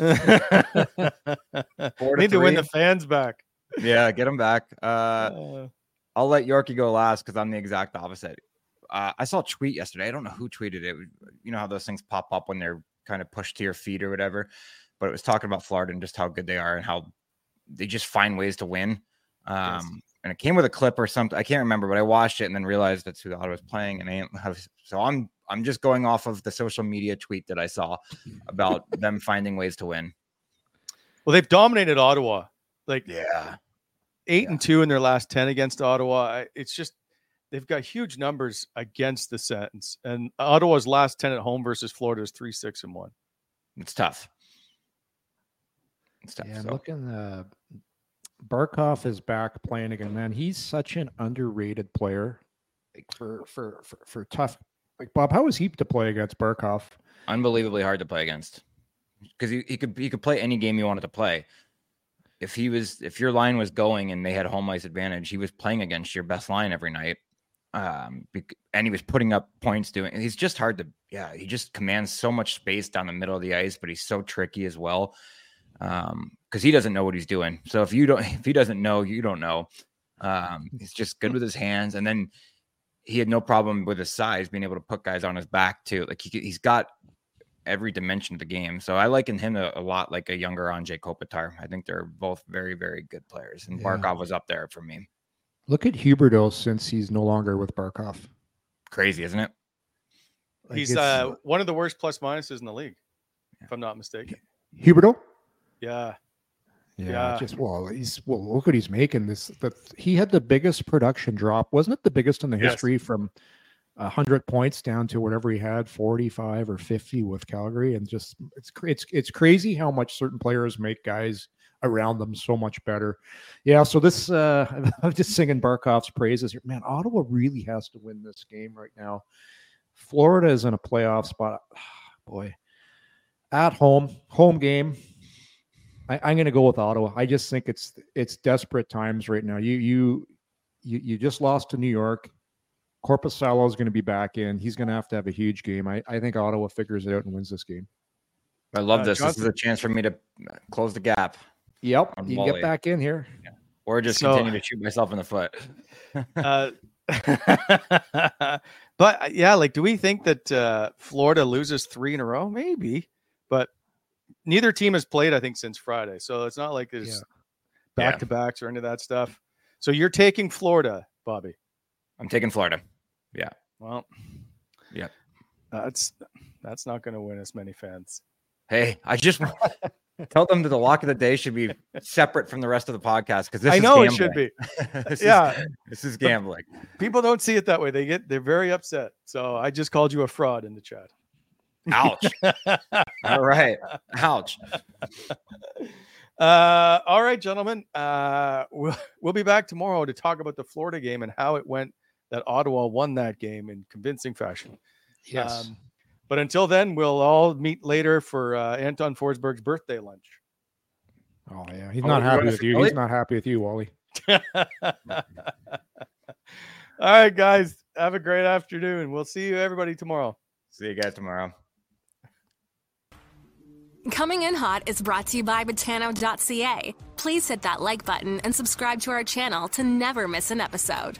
S3: Need
S4: Four to
S3: to win the fans back.
S4: Yeah, get him back. Uh,
S3: Uh,
S4: I'll let Yorkie go last because I'm the exact opposite. Uh, I saw a tweet yesterday. I don't know who tweeted it. You know how those things pop up when they're kind of pushed to your feet or whatever. But it was talking about Florida and just how good they are and how they just find ways to win. Um, And it came with a clip or something. I can't remember, but I watched it and then realized that's who the Ottawa was playing. And I have, so I'm I'm just going off of the social media tweet that I saw about them finding ways to win.
S3: well, they've dominated Ottawa. Like
S4: Yeah.
S3: eight and two in their last 10 against Ottawa. It's just they've got huge numbers against the sentence. And Ottawa's last 10 at home versus Florida is three, six, and one.
S4: It's tough. It's tough.
S5: Yeah, I'm
S4: so.
S5: looking. Uh, Barkov is back playing again. Man, he's such an underrated player. Like for for for, for tough. Like Bob, how was he to play against Barkov?
S4: unbelievably hard to play against because he, he could he could play any game you wanted to play. if he was if your line was going and they had home ice advantage, he was playing against your best line every night. Um, and he was putting up points doing. He's just hard to. Yeah, he just commands so much space down the middle of the ice, but he's so tricky as well. Um, because he doesn't know what he's doing. So if you don't, if he doesn't know, you don't know. Um, he's just good with his hands, and then he had no problem with his size, being able to put guys on his back too. Like he, he's got every dimension of the game. So I liken him a, a lot like a younger Anze Kopitar. I think they're both very, very good players. And yeah. Barkov was up there for me.
S5: Look at Huberdeau since he's no longer with Barkov.
S4: Crazy, isn't it?
S3: Like he's uh, one of the worst plus minuses in the league, yeah. if I'm not mistaken.
S5: Huberdeau?
S3: Yeah.
S5: Yeah, yeah, just well, he's well. Look what he's making. This that he had the biggest production drop, wasn't it? The biggest in the history from hundred points down to whatever he had, forty-five or fifty with Calgary, and just it's it's it's crazy how much certain players make guys around them so much better. Yeah, so this uh I'm just singing Barkov's praises here. Man, Ottawa really has to win this game right now. Florida is in a playoff spot. boy, at home, home game. I, am going to go with Ottawa. I just think it's it's desperate times right now. You you you you just lost to New York. Korpisalo is going to be back in. He's going to have to have a huge game. I, I think Ottawa figures it out and wins this game.
S4: I love uh, this. Johnson, this is a chance for me to close the gap.
S5: Yep, you Wally. get back in here,
S4: yeah. or just so, continue to shoot myself in the foot.
S3: uh, but uh, yeah, like, do we think that uh, Florida loses three in a row? Maybe, but neither team has played, I think, since Friday. So it's not like there's back to backs or any of that stuff. So you're taking Florida, Bobby.
S4: I'm taking Florida. Yeah.
S3: Well,
S4: yeah.
S3: That's that's not going to win us many fans.
S4: Hey, I just tell them that the lock of the day should be separate from the rest of the podcast because this
S3: I know it should be.
S4: this
S3: yeah,
S4: is, this is gambling.
S3: People don't see it that way. They get they're very upset. So I just called you a fraud in the chat.
S4: Ouch. all right. Ouch.
S3: Uh, all right, gentlemen. Uh, we'll, we'll be back tomorrow to talk about the Florida game and how it went that Ottawa won that game in convincing fashion.
S5: Yes. Um,
S3: but until then, we'll all meet later for uh, Anton Forsberg's birthday lunch.
S5: Oh yeah, he's oh, not happy with you. He's not happy with you, Wally.
S3: all right, guys. Have a great afternoon. We'll see you everybody tomorrow.
S4: See you guys tomorrow.
S2: Coming in Hot is brought to you by Betano.ca. Please hit that like button and subscribe to our channel to never miss an episode.